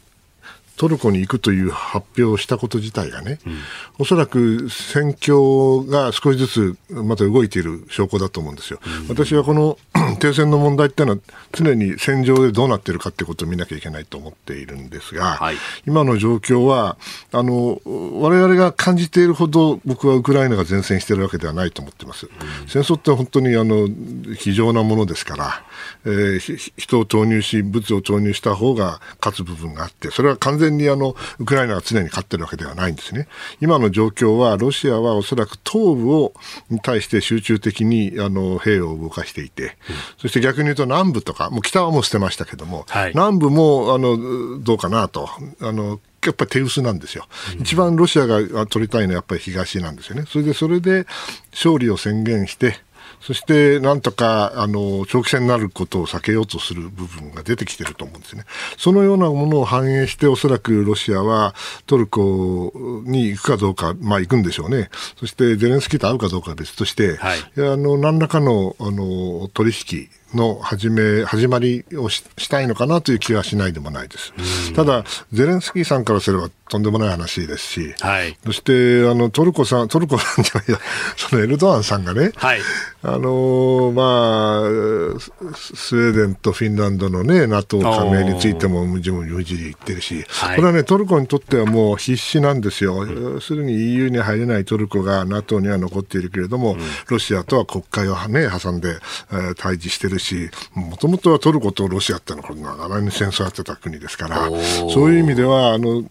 トルコに行くという発表をしたこと自体がね、うん、おそらく戦況が少しずつまた動いている証拠だと思うんですよ。うん、私はこの 停戦の問題っていうのは常に戦場でどうなっているかってことを見なきゃいけないと思っているんですが、はい、今の状況はあの我々が感じているほど僕はウクライナが前線しているわけではないと思っています。うん、戦争って本当にあの非常なものですから、えー、人を投入し物を投入した方が勝つ部分があってそれは完全にあのウクライナが常に勝ってるわけではないんですね。今の状況はロシアはおそらく東部をに対して集中的にあの兵を動かしていて、うん、そして逆に言うと南部とかもう北はもう捨てましたけども、はい、南部もあのどうかなと。あのやっぱり手薄なんですよ、うん、一番ロシアが取りたいのはやっぱり東なんですよね。それでそれで勝利を宣言して、そしてなんとかあの長期戦になることを避けようとする部分が出てきていると思うんですね。そのようなものを反映して、おそらくロシアはトルコに行くかどうか、まあ行くんでしょうね。そしてゼレンスキーと会うかどうかは別として、はい、あの何らかのあの取引の始め、始まりをしたいのかなという気はしないでもないです。ただ、ゼレンスキーさんからすればとんでもない話ですし、はい、そしてあのトルコさん、トルコさんじゃないや、そのエルドアンさんがね、はい、あのまあ、スウェーデンとフィンランドのね、NATO 加盟についてもむじむじ言ってるし、はい、これはね、トルコにとってはもう必死なんですよ。要するに EU に入れないトルコが NATO には残っているけれども、うん、ロシアとは国会をね、挟んで、えー、対峙してるし、もともとはトルコとロシアってのは長年戦争やってた国ですから、そういう意味では、あの、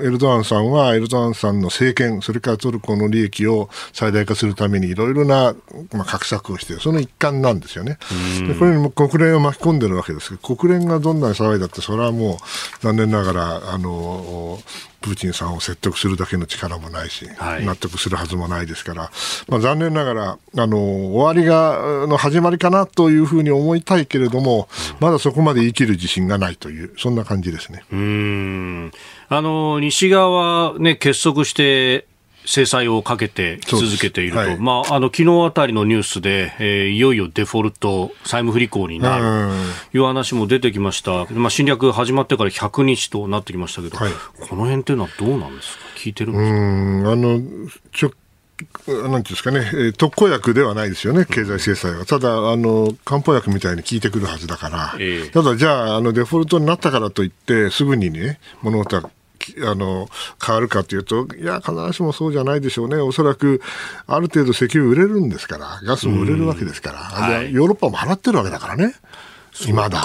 エルドアンさんはエルドアンさんの政権、それからトルコの利益を最大化するためにいろいろな、まあ、画策をして、その一環なんですよね。でこれにも国連を巻き込んでるわけですけど、国連がどんなに騒いだって、それはもう残念ながら、あの、プーチンさんを説得するだけの力もないし、はい、納得するはずもないですから、まあ、残念ながらあの終わりがの始まりかなというふうに思いたいけれども、まだそこまで生きる自信がないという、そんな感じですね。うん。あの西側は、ね、結束して制裁をかけて続けていると、はい、まあ、あの昨日あたりのニュースで、えー、いよいよデフォルト、債務不履行になる。という話も出てきました、まあ、侵略始まってから100日となってきましたけど、はい、この辺というのはどうなんですか、聞いてるんですか？あのちょなんていうんですかね、特効薬ではないですよね、経済制裁は。ただ、あの、漢方薬みたいに効いてくるはずだから、えー、ただ、じゃあ、あの、デフォルトになったからといって、すぐにね、物事はあの変わるかというと、いや、必ずしもそうじゃないでしょうね、おそらくある程度石油売れるんですから、ガスも売れるわけですから、はい、ヨーロッパも払ってるわけだからね。今だ、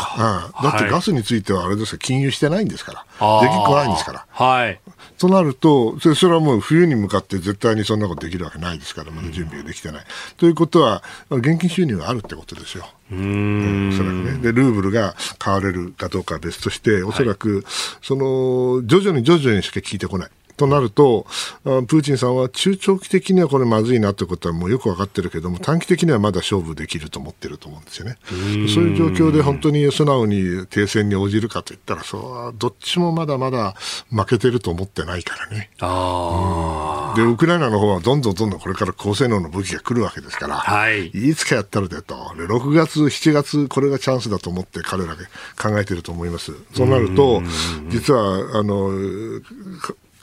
うん、だってガスについてはあれですよ、金融してないんですから、できっこないんですから。はい、となるとそれ、それはもう冬に向かって絶対にそんなことできるわけないですから、まだ準備ができてない。ということは、現金収入があるってことですよ。うん。おそらくね。で、ルーブルが買われるかどうかは別として、おそらく、その、徐々に徐々にしか聞いてこない。となると、プーチンさんは中長期的にはこれまずいなということはもうよく分かってるけども、短期的にはまだ勝負できると思ってると思うんですよね。そういう状況で本当に素直に停戦に応じるかといったら、そうどっちもまだまだ負けてると思ってないからね。あで、ウクライナの方はどんどんどんどんこれから高性能の武器が来るわけですから、はい、いつかやったらでと、で6月、7月、これがチャンスだと思って彼らで考えてると思います。そうなると、実は、あの、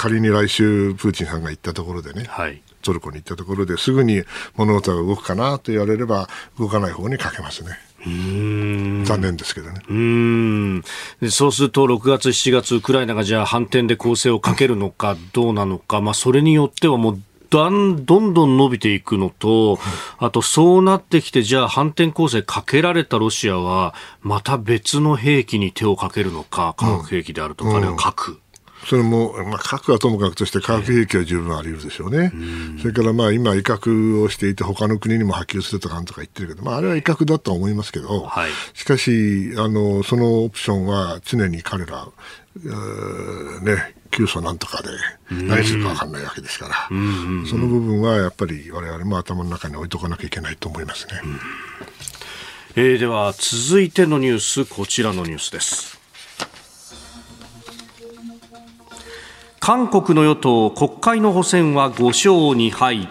仮に来週、プーチンさんが行ったところでね、はい、トルコに行ったところですぐに物事が動くかなと言われれば、動かない方にかけますね。残念ですけどね。うん。そうすると6月、7月、ウクライナがじゃあ反転で攻勢をかけるのかどうなのか、まあ、それによってはもうどんどん伸びていくのと、あとそうなってきて、じゃあ反転攻勢かけられたロシアは、また別の兵器に手をかけるのか、化学兵器であるとか、あるいは核。それも、まあ、核はともかくとして化学兵器は十分あり得るでしょうね。それからまあ今威嚇をしていて他の国にも波及するとかなんとか言ってるけど、まああれは威嚇だとは思いますけど、はい、しかし、あの、そのオプションは常に彼ら、ね、急須なんとかで何するか分かんないわけですから、その部分はやっぱり我々も頭の中に置いとかなきゃいけないと思いますね。えー、では続いてのニュースこちらのニュースです。韓国の与党国会の補選は5勝2敗。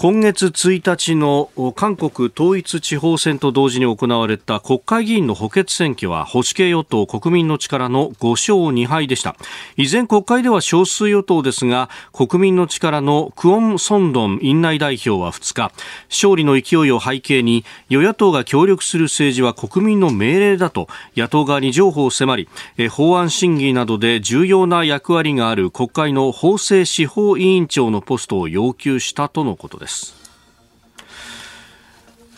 今月1日の韓国統一地方選と同時に行われた国会議員の補欠選挙は保守系与党国民の力の5勝2敗でした依然国会では少数与党ですが国民の力のクオン・ソンドン院内代表は2日勝利の勢いを背景に与野党が協力する政治は国民の命令だと野党側に譲歩を迫り法案審議などで重要な役割がある国会の法制司法委員長のポストを要求したとのことです。service.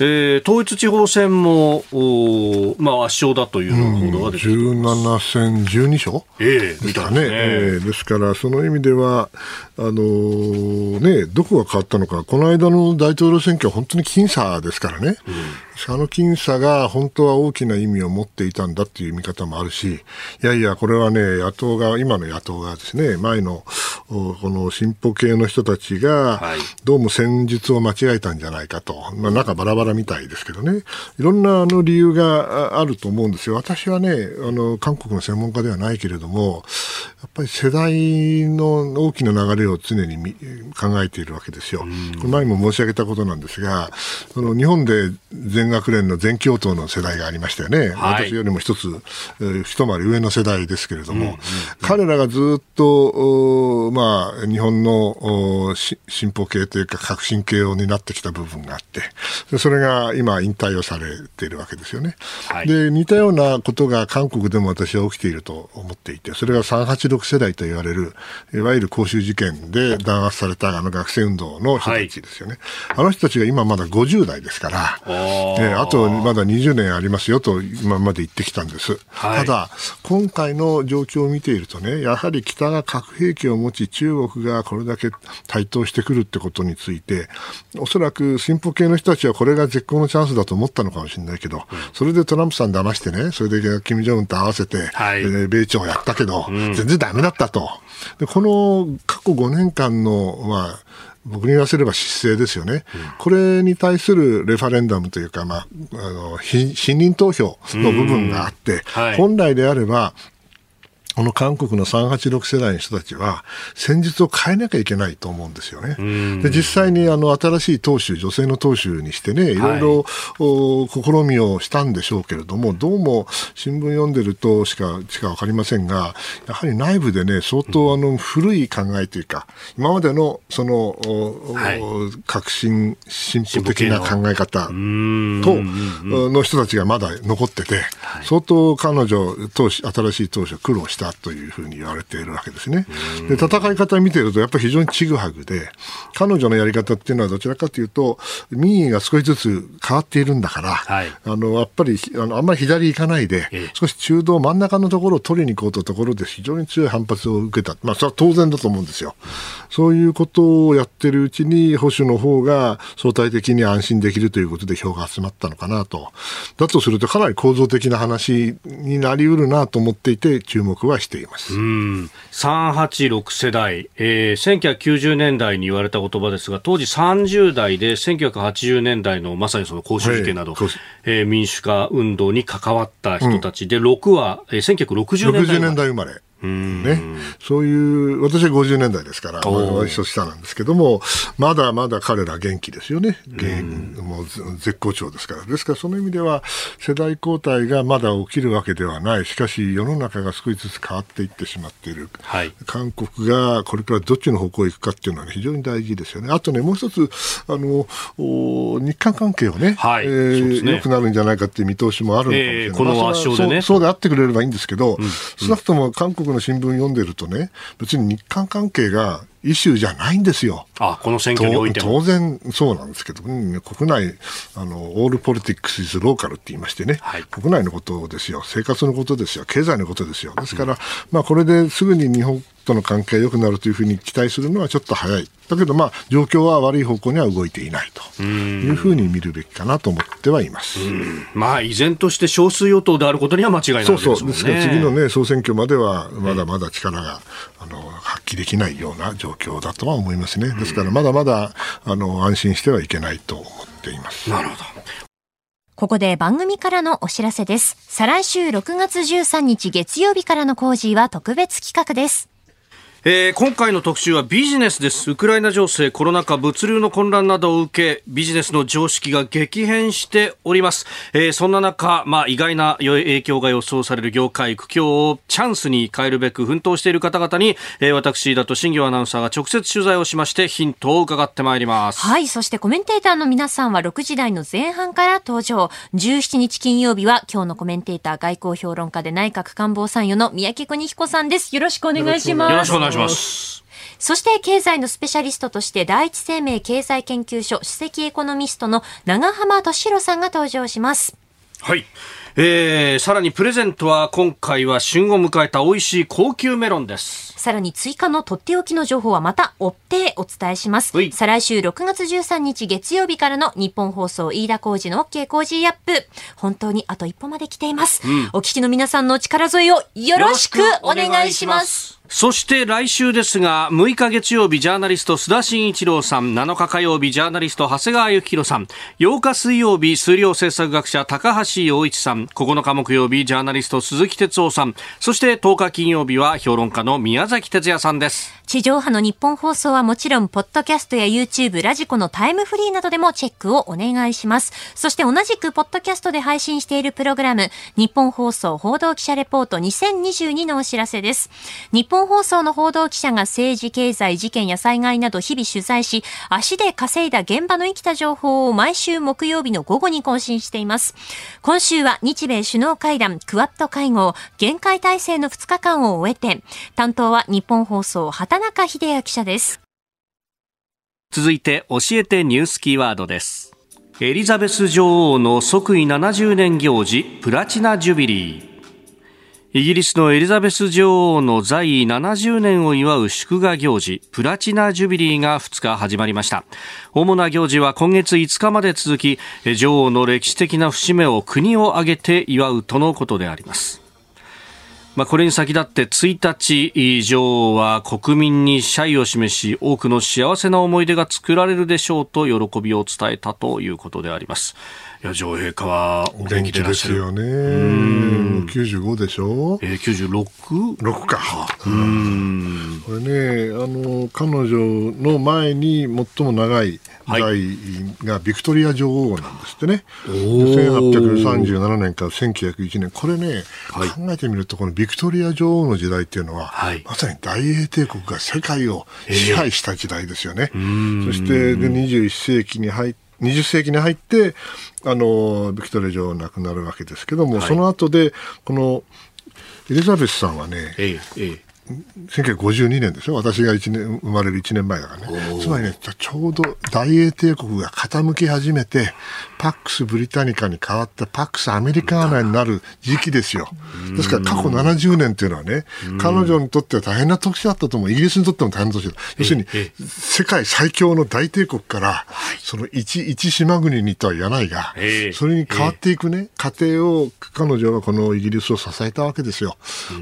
えー、統一地方選も、おまあ、圧勝だという報道が出てきてます、うん、17戦12勝、えー、みたいね、ね。えー、ですから、その意味では、あのー、ね、どこが変わったのか、この間の大統領選挙は本当に僅差ですからね、うん、あの僅差が本当は大きな意味を持っていたんだっていう見方もあるし、いやいや、これはね、野党側、今の野党側ですね、前のこの進歩系の人たちが、どうも戦術を間違えたんじゃないかと、まあ、なんかバラバララみたいですけどね、いろんなあの理由があると思うんですよ。私はね、あの、韓国の専門家ではないけれども、やっぱり世代の大きな流れを常に考えているわけですよ。これ前も申し上げたことなんですが、その日本で全学連の全教頭の世代がありましたよね。はい、私よりも一つ、えー、一回り上の世代ですけれども、うんうんうん、彼らがずっと、まあ、日本の進歩系というか革新系を担ってきた部分があって、それが今引退をされているわけですよね。はい、で、似たようなことが韓国でも私は起きていると思っていて、それが386世代と言われる、いわゆる公衆事件で弾圧されたあの学生運動の人たちですよね。はい、あの人たちが今まだ50代ですから、えー、あとまだ20年ありますよと今まで言ってきたんです。はい、ただ、今回の状況を見ているとね、やはり北が核兵器を持ち、中国がこれだけ台頭してくるってことについて、おそらく進歩系の人たちはこれが絶好のチャンスだと思ったのかもしれないけど、うん、それでトランプさん騙してね、それで金正恩と合わせて、はい、えー、米朝やったけど、うん、全然ダメだったと。でこの過去5年間の、まあ、僕に言わせれば失勢ですよね、うん、これに対するレファレンダムというか、まあ、あの信任投票の部分があって、はい、本来であれば、この韓国の386世代の人たちは戦術を変えなきゃいけないと思うんですよね。で実際にあの新しい党首、女性の党首にしてね、い。ろいろ、はい、試みをしたんでしょうけれども、どうも新聞読んでるとしかしか分かりませんが、やはり内部でね、相当あの古い考えというか、今までのその、はい、革新、進歩的な考え方との人たちがまだ残ってて、相当彼女、党首新しい党首は苦労してしたというふうに言われているわけですね。で戦い方を見ているとやっぱり非常にちぐはぐで彼女のやり方っていうのはどちらかというと民意が少しずつ変わっているんだから、はい、あのやっぱりあのあんまり左行かないで、少し中道真ん中のところを取りに行こうというところで非常に強い反発を受けた、まあ、それは当然だと思うんですよ。そういうことをやってるうちに保守の方が相対的に安心できるということで票が集まったのかなと。だとするとかなり構造的な話になりうるなと思っていて注目はしています。うん386世代、えー、1990年代に言われた言葉ですが、当時30代で1980年代のまさにその公衆事件など、はい、えー、民主化運動に関わった人たちで、うん、6は、えー、1960年代60年代生まれ。ね、そういう、私は50年代ですから、一緒下なんですけども、まだまだ彼ら元気ですよね。もう絶好調ですから。ですからその意味では、世代交代がまだ起きるわけではない。しかし、世の中が少しずつ変わっていってしまっている。はい、韓国がこれからどっちの方向へ行くかっていうのは、ね、非常に大事ですよね。あとね、もう一つ、あの、日韓関係をね、はい、えーね、良くなるんじゃないかっていう見通しもあるのかもしれない。えー、この圧勝でね、そう。であってくれればいいんですけど、うん、少なくとも韓国の新聞読んでるとね、別に日韓関係がイシューじゃないんですよ。あこの選挙において当然そうなんですけど、うん、国内、あの、オールポリティックス・イズ・ローカルって言いましてね、はい、国内のことですよ、生活のことですよ、経済のことですよ。ですから、うん、まあこれですぐに日本との関係が良くなるというふうに期待するのはちょっと早い。だけど、まあ、状況は悪い方向には動いていないというふうに見るべきかなと思ってはいます。まあ、依然として少数与党であることには間違いないです、ね、そうそう。ですから次のね、総選挙までは、まだまだ力が、あの、発揮できないような状況だとは思いますね。ですから、まだまだ、あの、安心してはいけないと思っています。なるほど。ここで番組からのお知らせです。再来週6月13日月曜日からの工事は特別企画です。えー、今回の特集はビジネスです。ウクライナ情勢、コロナ禍、物流の混乱などを受け、ビジネスの常識が激変しております。えー、そんな中、まあ、意外な影響が予想される業界、苦境をチャンスに変えるべく奮闘している方々に、えー、私、だと新業アナウンサーが直接取材をしまして、ヒントを伺ってまいります。はい、そしてコメンテーターの皆さんは6時台の前半から登場。17日金曜日は、今日のコメンテーター、外交評論家で内閣官房参与の三宅邦彦さんです。よろしくお願いします。願いします。そして経済のスペシャリストとして第一生命経済研究所首席エコノミストの長浜俊弘さんが登場します。はい。えー、さらにプレゼントは今回は旬を迎えた美味しい高級メロンです。さらに追加のとっておきの情報はまた追ってお伝えします。再来週6月13日月曜日からの日本放送飯田浩二の OK 工事アップ。本当にあと一歩まで来ています。うん、お聞きの皆さんの力添えをよろしくお願いします。そして来週ですが、6日月曜日ジャーナリスト須田慎一郎さん、7日火曜日ジャーナリスト長谷川幸宏さん、8日水曜日数量政策学者高橋洋一さん、9日木曜日ジャーナリスト鈴木哲夫さん、そして10日金曜日は評論家の宮崎哲也さんです。地上波の日本放送はもちろん、ポッドキャストや YouTube、ラジコのタイムフリーなどでもチェックをお願いします。そして同じくポッドキャストで配信しているプログラム、日本放送報道記者レポート2022のお知らせです。日本放送の報道記者が政治、経済、事件や災害など日々取材し、足で稼いだ現場の生きた情報を毎週木曜日の午後に更新しています。今週は日米首脳会談、クワッド会合、限界体制の2日間を終えて、担当は日本放送、畑中秀也記者です。続いて、教えてニュースキーワードです。エリザベス女王の即位70年行事、プラチナジュビリー。イギリスのエリザベス女王の在位70年を祝う祝賀行事、プラチナ・ジュビリーが2日始まりました。主な行事は今月5日まで続き、女王の歴史的な節目を国を挙げて祝うとのことであります。まあ、これに先立って1日、女王は国民に謝意を示し、多くの幸せな思い出が作られるでしょうと喜びを伝えたということであります。いや、女王陛下はお元気で。ですよね。うん95でしょ？えー、96?6 6か。うん。これね、あの、彼女の前に最も長い代がビクトリア女王なんですってね。1837年から1901年。これね、はい、考えてみると、このビクトリア女王の時代っていうのは、はい、まさに大英帝国が世界を支配した時代ですよね。えー、そして、で、21世紀に入って、20世紀に入って、あの、ビクトリア女王亡くなるわけですけども、はい、その後で、この、エリザベスさんはね、ええええ1952年ですよ、私が1年生まれる1年前だからね、つまりね、ちょうど大英帝国が傾き始めて、パックス・ブリタニカに変わってパックス・アメリカーナになる時期ですよ。ですから過去70年っていうのはね、彼女にとっては大変な年だったと思う、イギリスにとっても大変な年だ。要するに、世界最強の大帝国から、その一一島国にとは言わないが、それに変わっていくね、過程を彼女はこのイギリスを支えたわけですよ。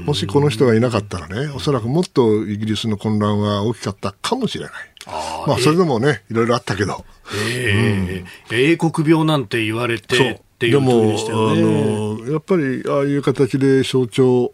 もしこの人がいなかったらね、おそらくもっとイギリスの混乱は大きかったかもしれない。あまあ、それでもね、いろいろあったけど。えー、うん、英国病なんて言われて、っていう、ね、でも、あの、やっぱり、ああいう形で象徴、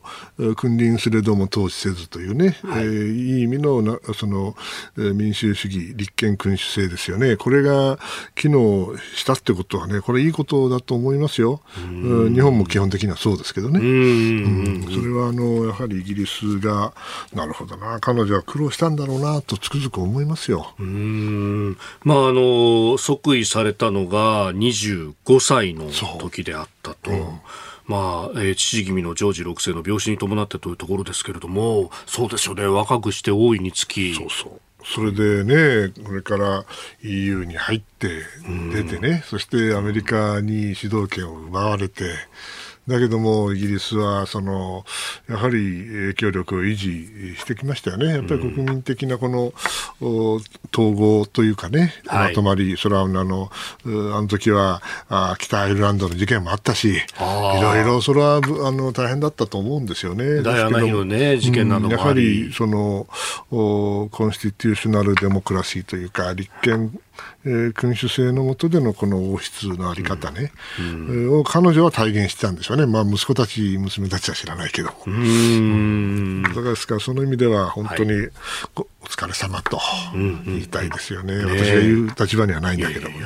君臨すれども統治せずというね、はい、えー、いい意味のな、その、民主主義、立憲君主制ですよね。これが機能したってことはね、これいいことだと思いますよ。日本も基本的にはそうですけどね。うんそれは、あの、やはりイギリスが、なるほどな、彼女は苦労したんだろうな、とつくづく思いますよ。うん。まあ、あの、即位されたのが25歳の時であったと。まあ、えー、父君のジョージ6世の病死に伴ってというところですけれども、そうですよね、若くして大いにつき。そうそう。それでね、これから EU に入って出てね、そしてアメリカに主導権を奪われて、だけども、イギリスは、その、やはり影響力を維持してきましたよね。やっぱり国民的なこの、統合というかね、まとまり、それはあの、あの時はあ北アイルランドの事件もあったし、いろいろそれはあの大変だったと思うんですよね。ダイアナ妃のね、事件などもやはり、その、コンスティテューショナルデモクラシーというか、立憲えー、君主制の下でのこの王室のあり方ね、うんうん、を彼女は体現してたんでしょうね。まあ、息子たち、娘たちは知らないけど。うん。だからですから、その意味では本当に、はい、お疲れ様と言いたいですよね。うんうん、私が言う立場にはないんだけどもね。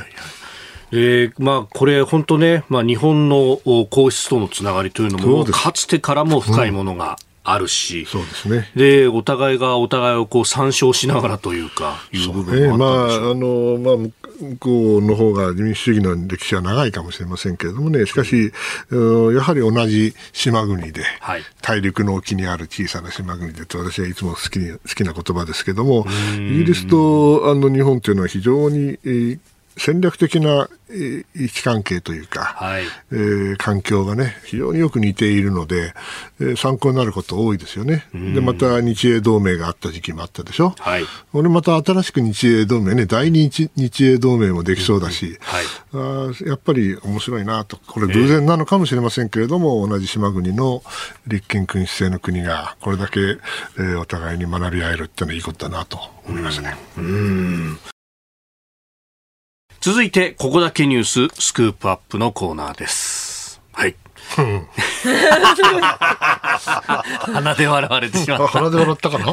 えーまあ、これ、本当ね、まあ、日本の皇室とのつながりというのも、かつてからも深いものがあるし、そうですね。で、お互いがお互いをこう参照しながらというか、いう部分もあったでしょう。ね、まあ、あの、まあ、向こうの方が民主主義の歴史は長いかもしれませんけれどもね、しかし、うん、やはり同じ島国で、はい、大陸の沖にある小さな島国でと私はいつも好き好きな言葉ですけども、イギリスとあの日本というのは非常に、えー戦略的な位置関係というか、はい、えー、環境がね、非常によく似ているので、えー、参考になること多いですよね。で、また日英同盟があった時期もあったでしょ。はい。これまた新しく日英同盟ね、第二日日英同盟もできそうだし、うん、はい、あやっぱり面白いなと。これ偶然なのかもしれませんけれども、えー、同じ島国の立憲君主制の国が、これだけ、えー、お互いに学び合えるっていうのはいいことだなと思いますね。うん。続いて、ここだけニューススクープアップのコーナーです。はい。鼻で笑われてしまった。鼻で笑ったかな？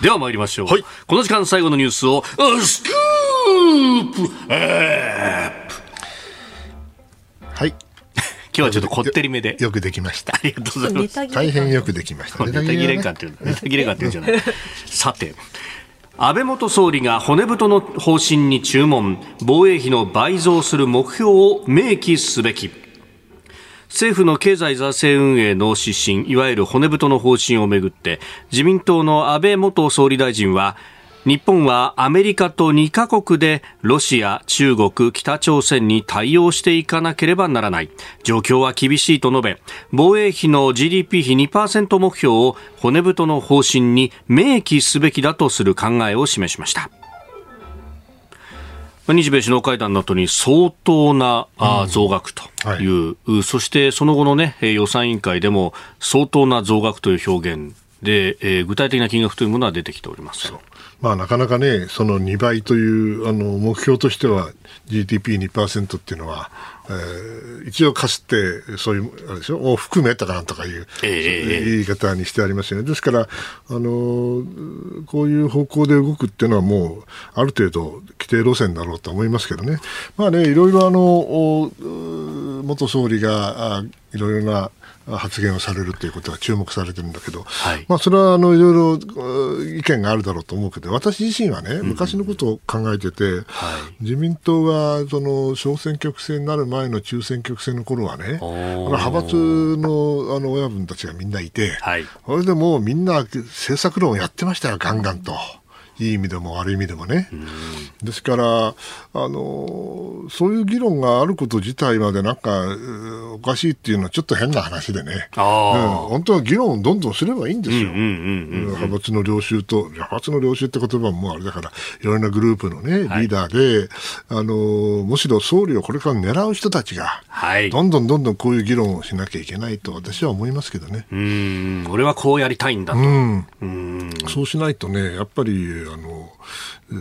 では参りましょう。はい、この時間最後のニュースを、スクープアップはい。今日はちょっとこってりめで。よくできました。ありがとうございます。大変よくできました。ネタ切れ感っていう、ネタ切れ感っていうじゃない。さて。安倍元総理が骨太の方針に注文防衛費の倍増する目標を明記すべき。政府の経済財政運営の指針いわゆる骨太の方針をめぐって自民党の安倍元総理大臣は日本はアメリカと2カ国でロシア、中国、北朝鮮に対応していかなければならない。状況は厳しいと述べ、防衛費の GDP 比2%目標を骨太の方針に明記すべきだとする考えを示しました。日米首脳会談の後に相当な、あ増額という、はい、そしてその後の、ね、予算委員会でも相当な増額という表現で、えー、具体的な金額というものは出てきております。まあ、なかなかね、その2倍というあの目標としては GDP2% っていうのは、えー、一応かすって、そういう、あれでしょ、を含めたかなんとかいう、えー、言い方にしてありますよね。ですから、あのこういう方向で動くっていうのはもう、ある程度規定路線だろうと思いますけどね。まあね、いろいろあの、元総理が、あいろいろな、発言をされるということが注目されてるんだけど、はい、まあ、それはあのいろいろ意見があるだろうと思うけど、私自身はね、昔のことを考えてて、うんはい、自民党がその小選挙区制になる前の中選挙区制の頃はね、派閥のあの親分たちがみんないて、はい、それでもうみんな政策論をやってましたよ、ガンガンと。いい意味でも悪い意味でもね。ですから、あの、そういう議論があること自体までなんか、おかしいっていうのはちょっと変な話でね。うん、本当は議論をどんどんすればいいんですよ。派閥の領袖と、派閥の領袖って言葉もあれだから、いろんなグループのね、リーダーで、はい、あの、むしろ総理をこれから狙う人たちが、はい、どんどんどんどんこういう議論をしなきゃいけないと私は思いますけどね。うん、俺はこうやりたいんだと。うん、うんそうしないとね、やっぱり、あの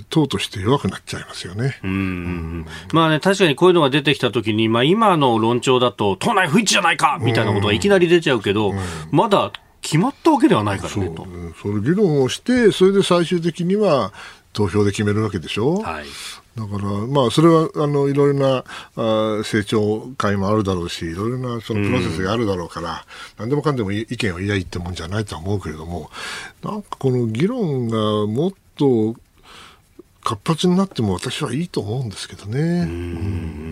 党として弱くなっちゃいますよね。うん、まあね、確かにこういうのが出てきたときに、まあ、今の論調だと、党内不一致じゃないかみたいなことがいきなり出ちゃうけど、うん、まだ決まったわけではないからねと。そういう議論をして、それで最終的には投票で決めるわけでしょ？はいだから、まあ、それは、あの、いろいろな、あ成長会もあるだろうし、いろいろな、そのプロセスがあるだろうから、うん、何でもかんでも意見を言い合いってもんじゃないとは思うけれども、なんかこの議論がもっと活発になっても私はいいと思うんですけどね。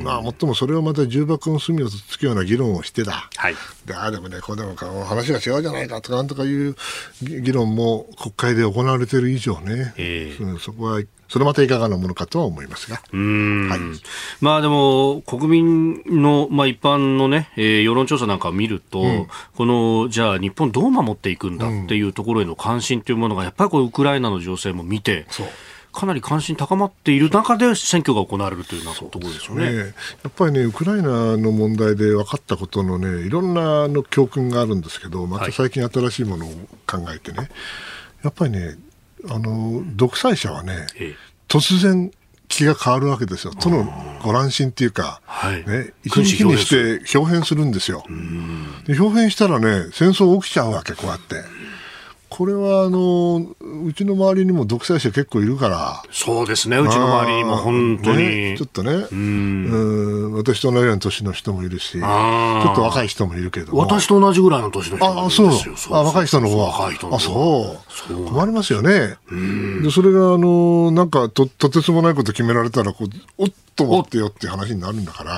まあ、もっともそれをまた重箱の隅をつくような議論をしてだ。はい。で、ああでもね、こうでもか、話が違うじゃないかとか、なんとかいう議論も国会で行われている以上ね、えー、そこはそれまたいかがなものかとは思いますが。はい、まあでも、国民の、まあ一般のね、えー、世論調査なんかを見ると、うん、この、じゃあ日本どう守っていくんだっていうところへの関心というものが、やっぱりこうウクライナの情勢も見て、かなり関心高まっている中で選挙が行われるというようなところでしょうね、ね、やっぱりね、ウクライナの問題で分かったことのね、いろんなの教訓があるんですけど、また最近新しいものを考えてね、はい、やっぱりね、あの、独裁者はね、ええ、突然気が変わるわけですよ。とのご乱心っていうか、はい、ね、一日にして表変するんですよ。で表変したらね、戦争起きちゃうわけ、こうやって。これはあのうちの周りにも独裁者結構いるから。そうですね。うちの周りにも本当に、ね、ちょっとね。うん。私と同じような年の人もいるしちょっと若い人もいるけど。私と同じぐらいの年の人もいるんですよ。あそう。あ若い人の方は若い人の方あそう。困りますよね。でそれがあのなんかととてつもないこと決められたらこうおっと思ってよっていう話になるんだから、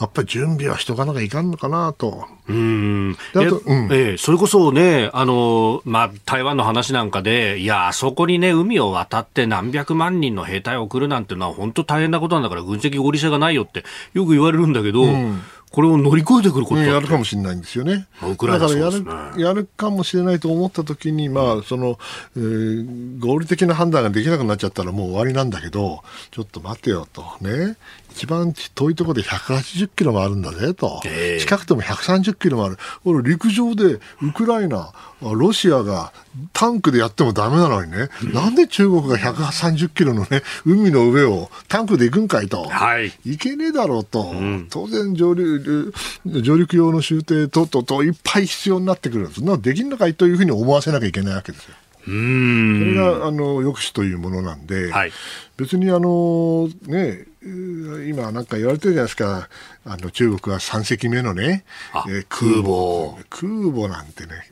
やっぱり準備はしとかなきゃいかんのかなと。うん。あと、うん、ええ、それこそね、あの、まあ、台湾の話なんかで、いや、あそこにね、海を渡って何百万人の兵隊を送るなんてのは本当大変なことなんだから、軍事的合理性がないよってよく言われるんだけど、うんこれを乗り越えてくることやるかもしれないんですよね。だからやる、やるかもしれないと思ったときに、まあ、その、えー、合理的な判断ができなくなっちゃったらもう終わりなんだけど、ちょっと待てよと。ね。一番遠いところで180キロもあるんだぜと、えー、近くても130キロもある、これ陸上でウクライナ、ロシアがタンクでやってもだめなのにね、うん、なんで中国が130キロのね、海の上をタンクで行くんかいと、はい、行けねえだろうと、うん、当然上陸、上陸用の終艇ととといっぱい必要になってくるんです。なできるのかいというふうに思わせなきゃいけないわけですよ。うん。それがあの抑止というものなんで、はい、別にあの、ね、今なんか言われてるじゃないですか、あの中国は3隻目のね、えー、空母。空母なんてね、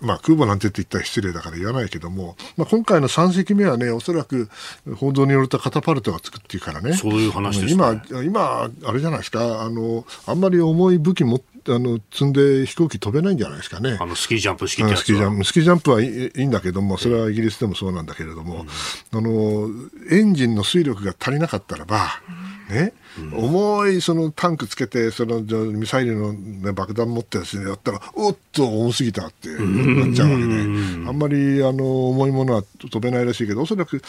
まあ、空母なんてって言ったら失礼だから言わないけども、まあ、今回の3隻目はね、おそらく報道によるとカタパルトがつくっていうからね、そういう話です、ね、今、今、あれじゃないですか、あのあんまり重い武器持ってあの積んで飛行機飛べないんじゃないですかね。あのスキージャンプ式ってスキージャンプ。スキージャンプはいいいんだけども、それはイギリスでもそうなんだけれども、うん、あのエンジンの水力が足りなかったらば、ね、うん、重いそのタンクつけて、そのミサイルの、ね、爆弾持ってですね、やったら、おっと重すぎたってなっちゃうわけで、あんまりあの重いものは飛べないらしいけど、おそらく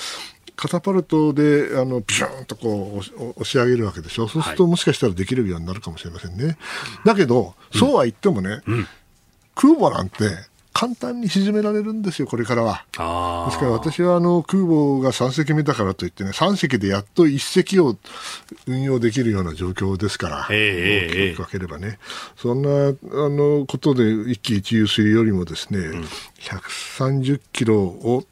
カタパルトであのピューンとこう押し上げるわけでしょ、そうするともしかしたらできるようになるかもしれませんね。だけど、そうは言ってもね、うん、空母なんて簡単に沈められるんですよ、これからは。ですから私はあの空母が3隻目だからといってね、3隻でやっと1隻を運用できるような状況ですから、大きく分ければね、そんなあのことで一喜一憂するよりもですね、うん、130キロを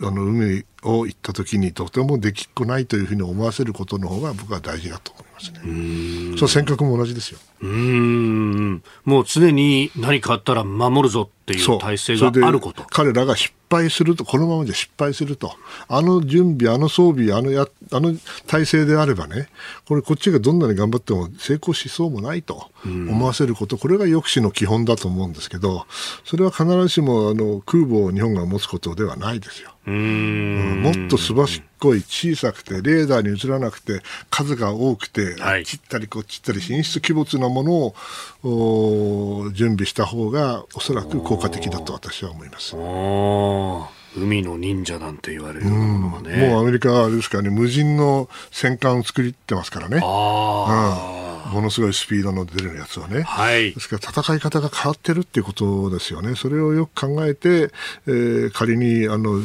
あの海を行った時にとてもできっこないというふうに思わせることの方が僕は大事だと思いますね。その尖閣も同じですよ。うん。もう常に何かあったら守るぞっていう体制があること。彼らが失敗するとこのままで失敗すると。あの準備あの装備あのやあの体制であればねこれこっちがどんなに頑張っても成功しそうもないと思わせること、これが抑止の基本だと思うんですけどそれは必ずしもあの空母を日本が持つことではないですよ。うん。もっとすばしっこい小さくてレーダーに映らなくて数が多くて、はい、ちったりこっちったり進出鬼没なものを準備した方がおそらく効果的だと私は思います。海の忍者なんて言われるものがね、もうアメリカはあれですからね無人の戦艦を作ってますからね。あうんものすごいスピードの出るやつはね、はい、ですから戦い方が変わってるっていうことですよね、それをよく考えて、えー、仮にあの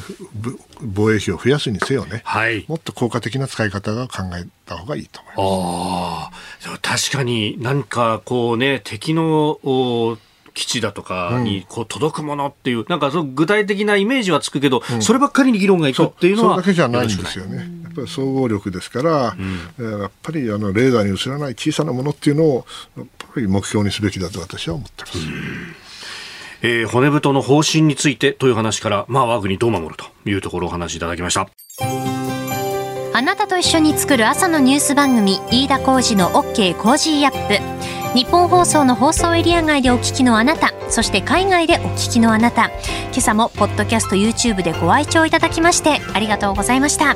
防衛費を増やすにせよね、はい、もっと効果的な使い方が考えた方がいいと思います。あ確かになんかこうね、敵の基地だとかにこう届くものっていう、うん、なんかその具体的なイメージはつくけど、うん、そればっかりに議論がいくっていうのはそれだけじゃないんですよね。やっぱり総合力ですから、うん、やっぱりあのレーダーに映らない小さなものっていうのをやっぱり目標にすべきだと私は思ってます。えー、骨太の方針についてという話から、まあ、我が国どう守るというところをお話しいただきました。あなたと一緒に作る朝のニュース番組飯田浩司の OK コージーアップ日本放送の放送エリア外でお聞きのあなたそして海外でお聞きのあなた今朝もポッドキャスト YouTube でご愛聴いただきましてありがとうございました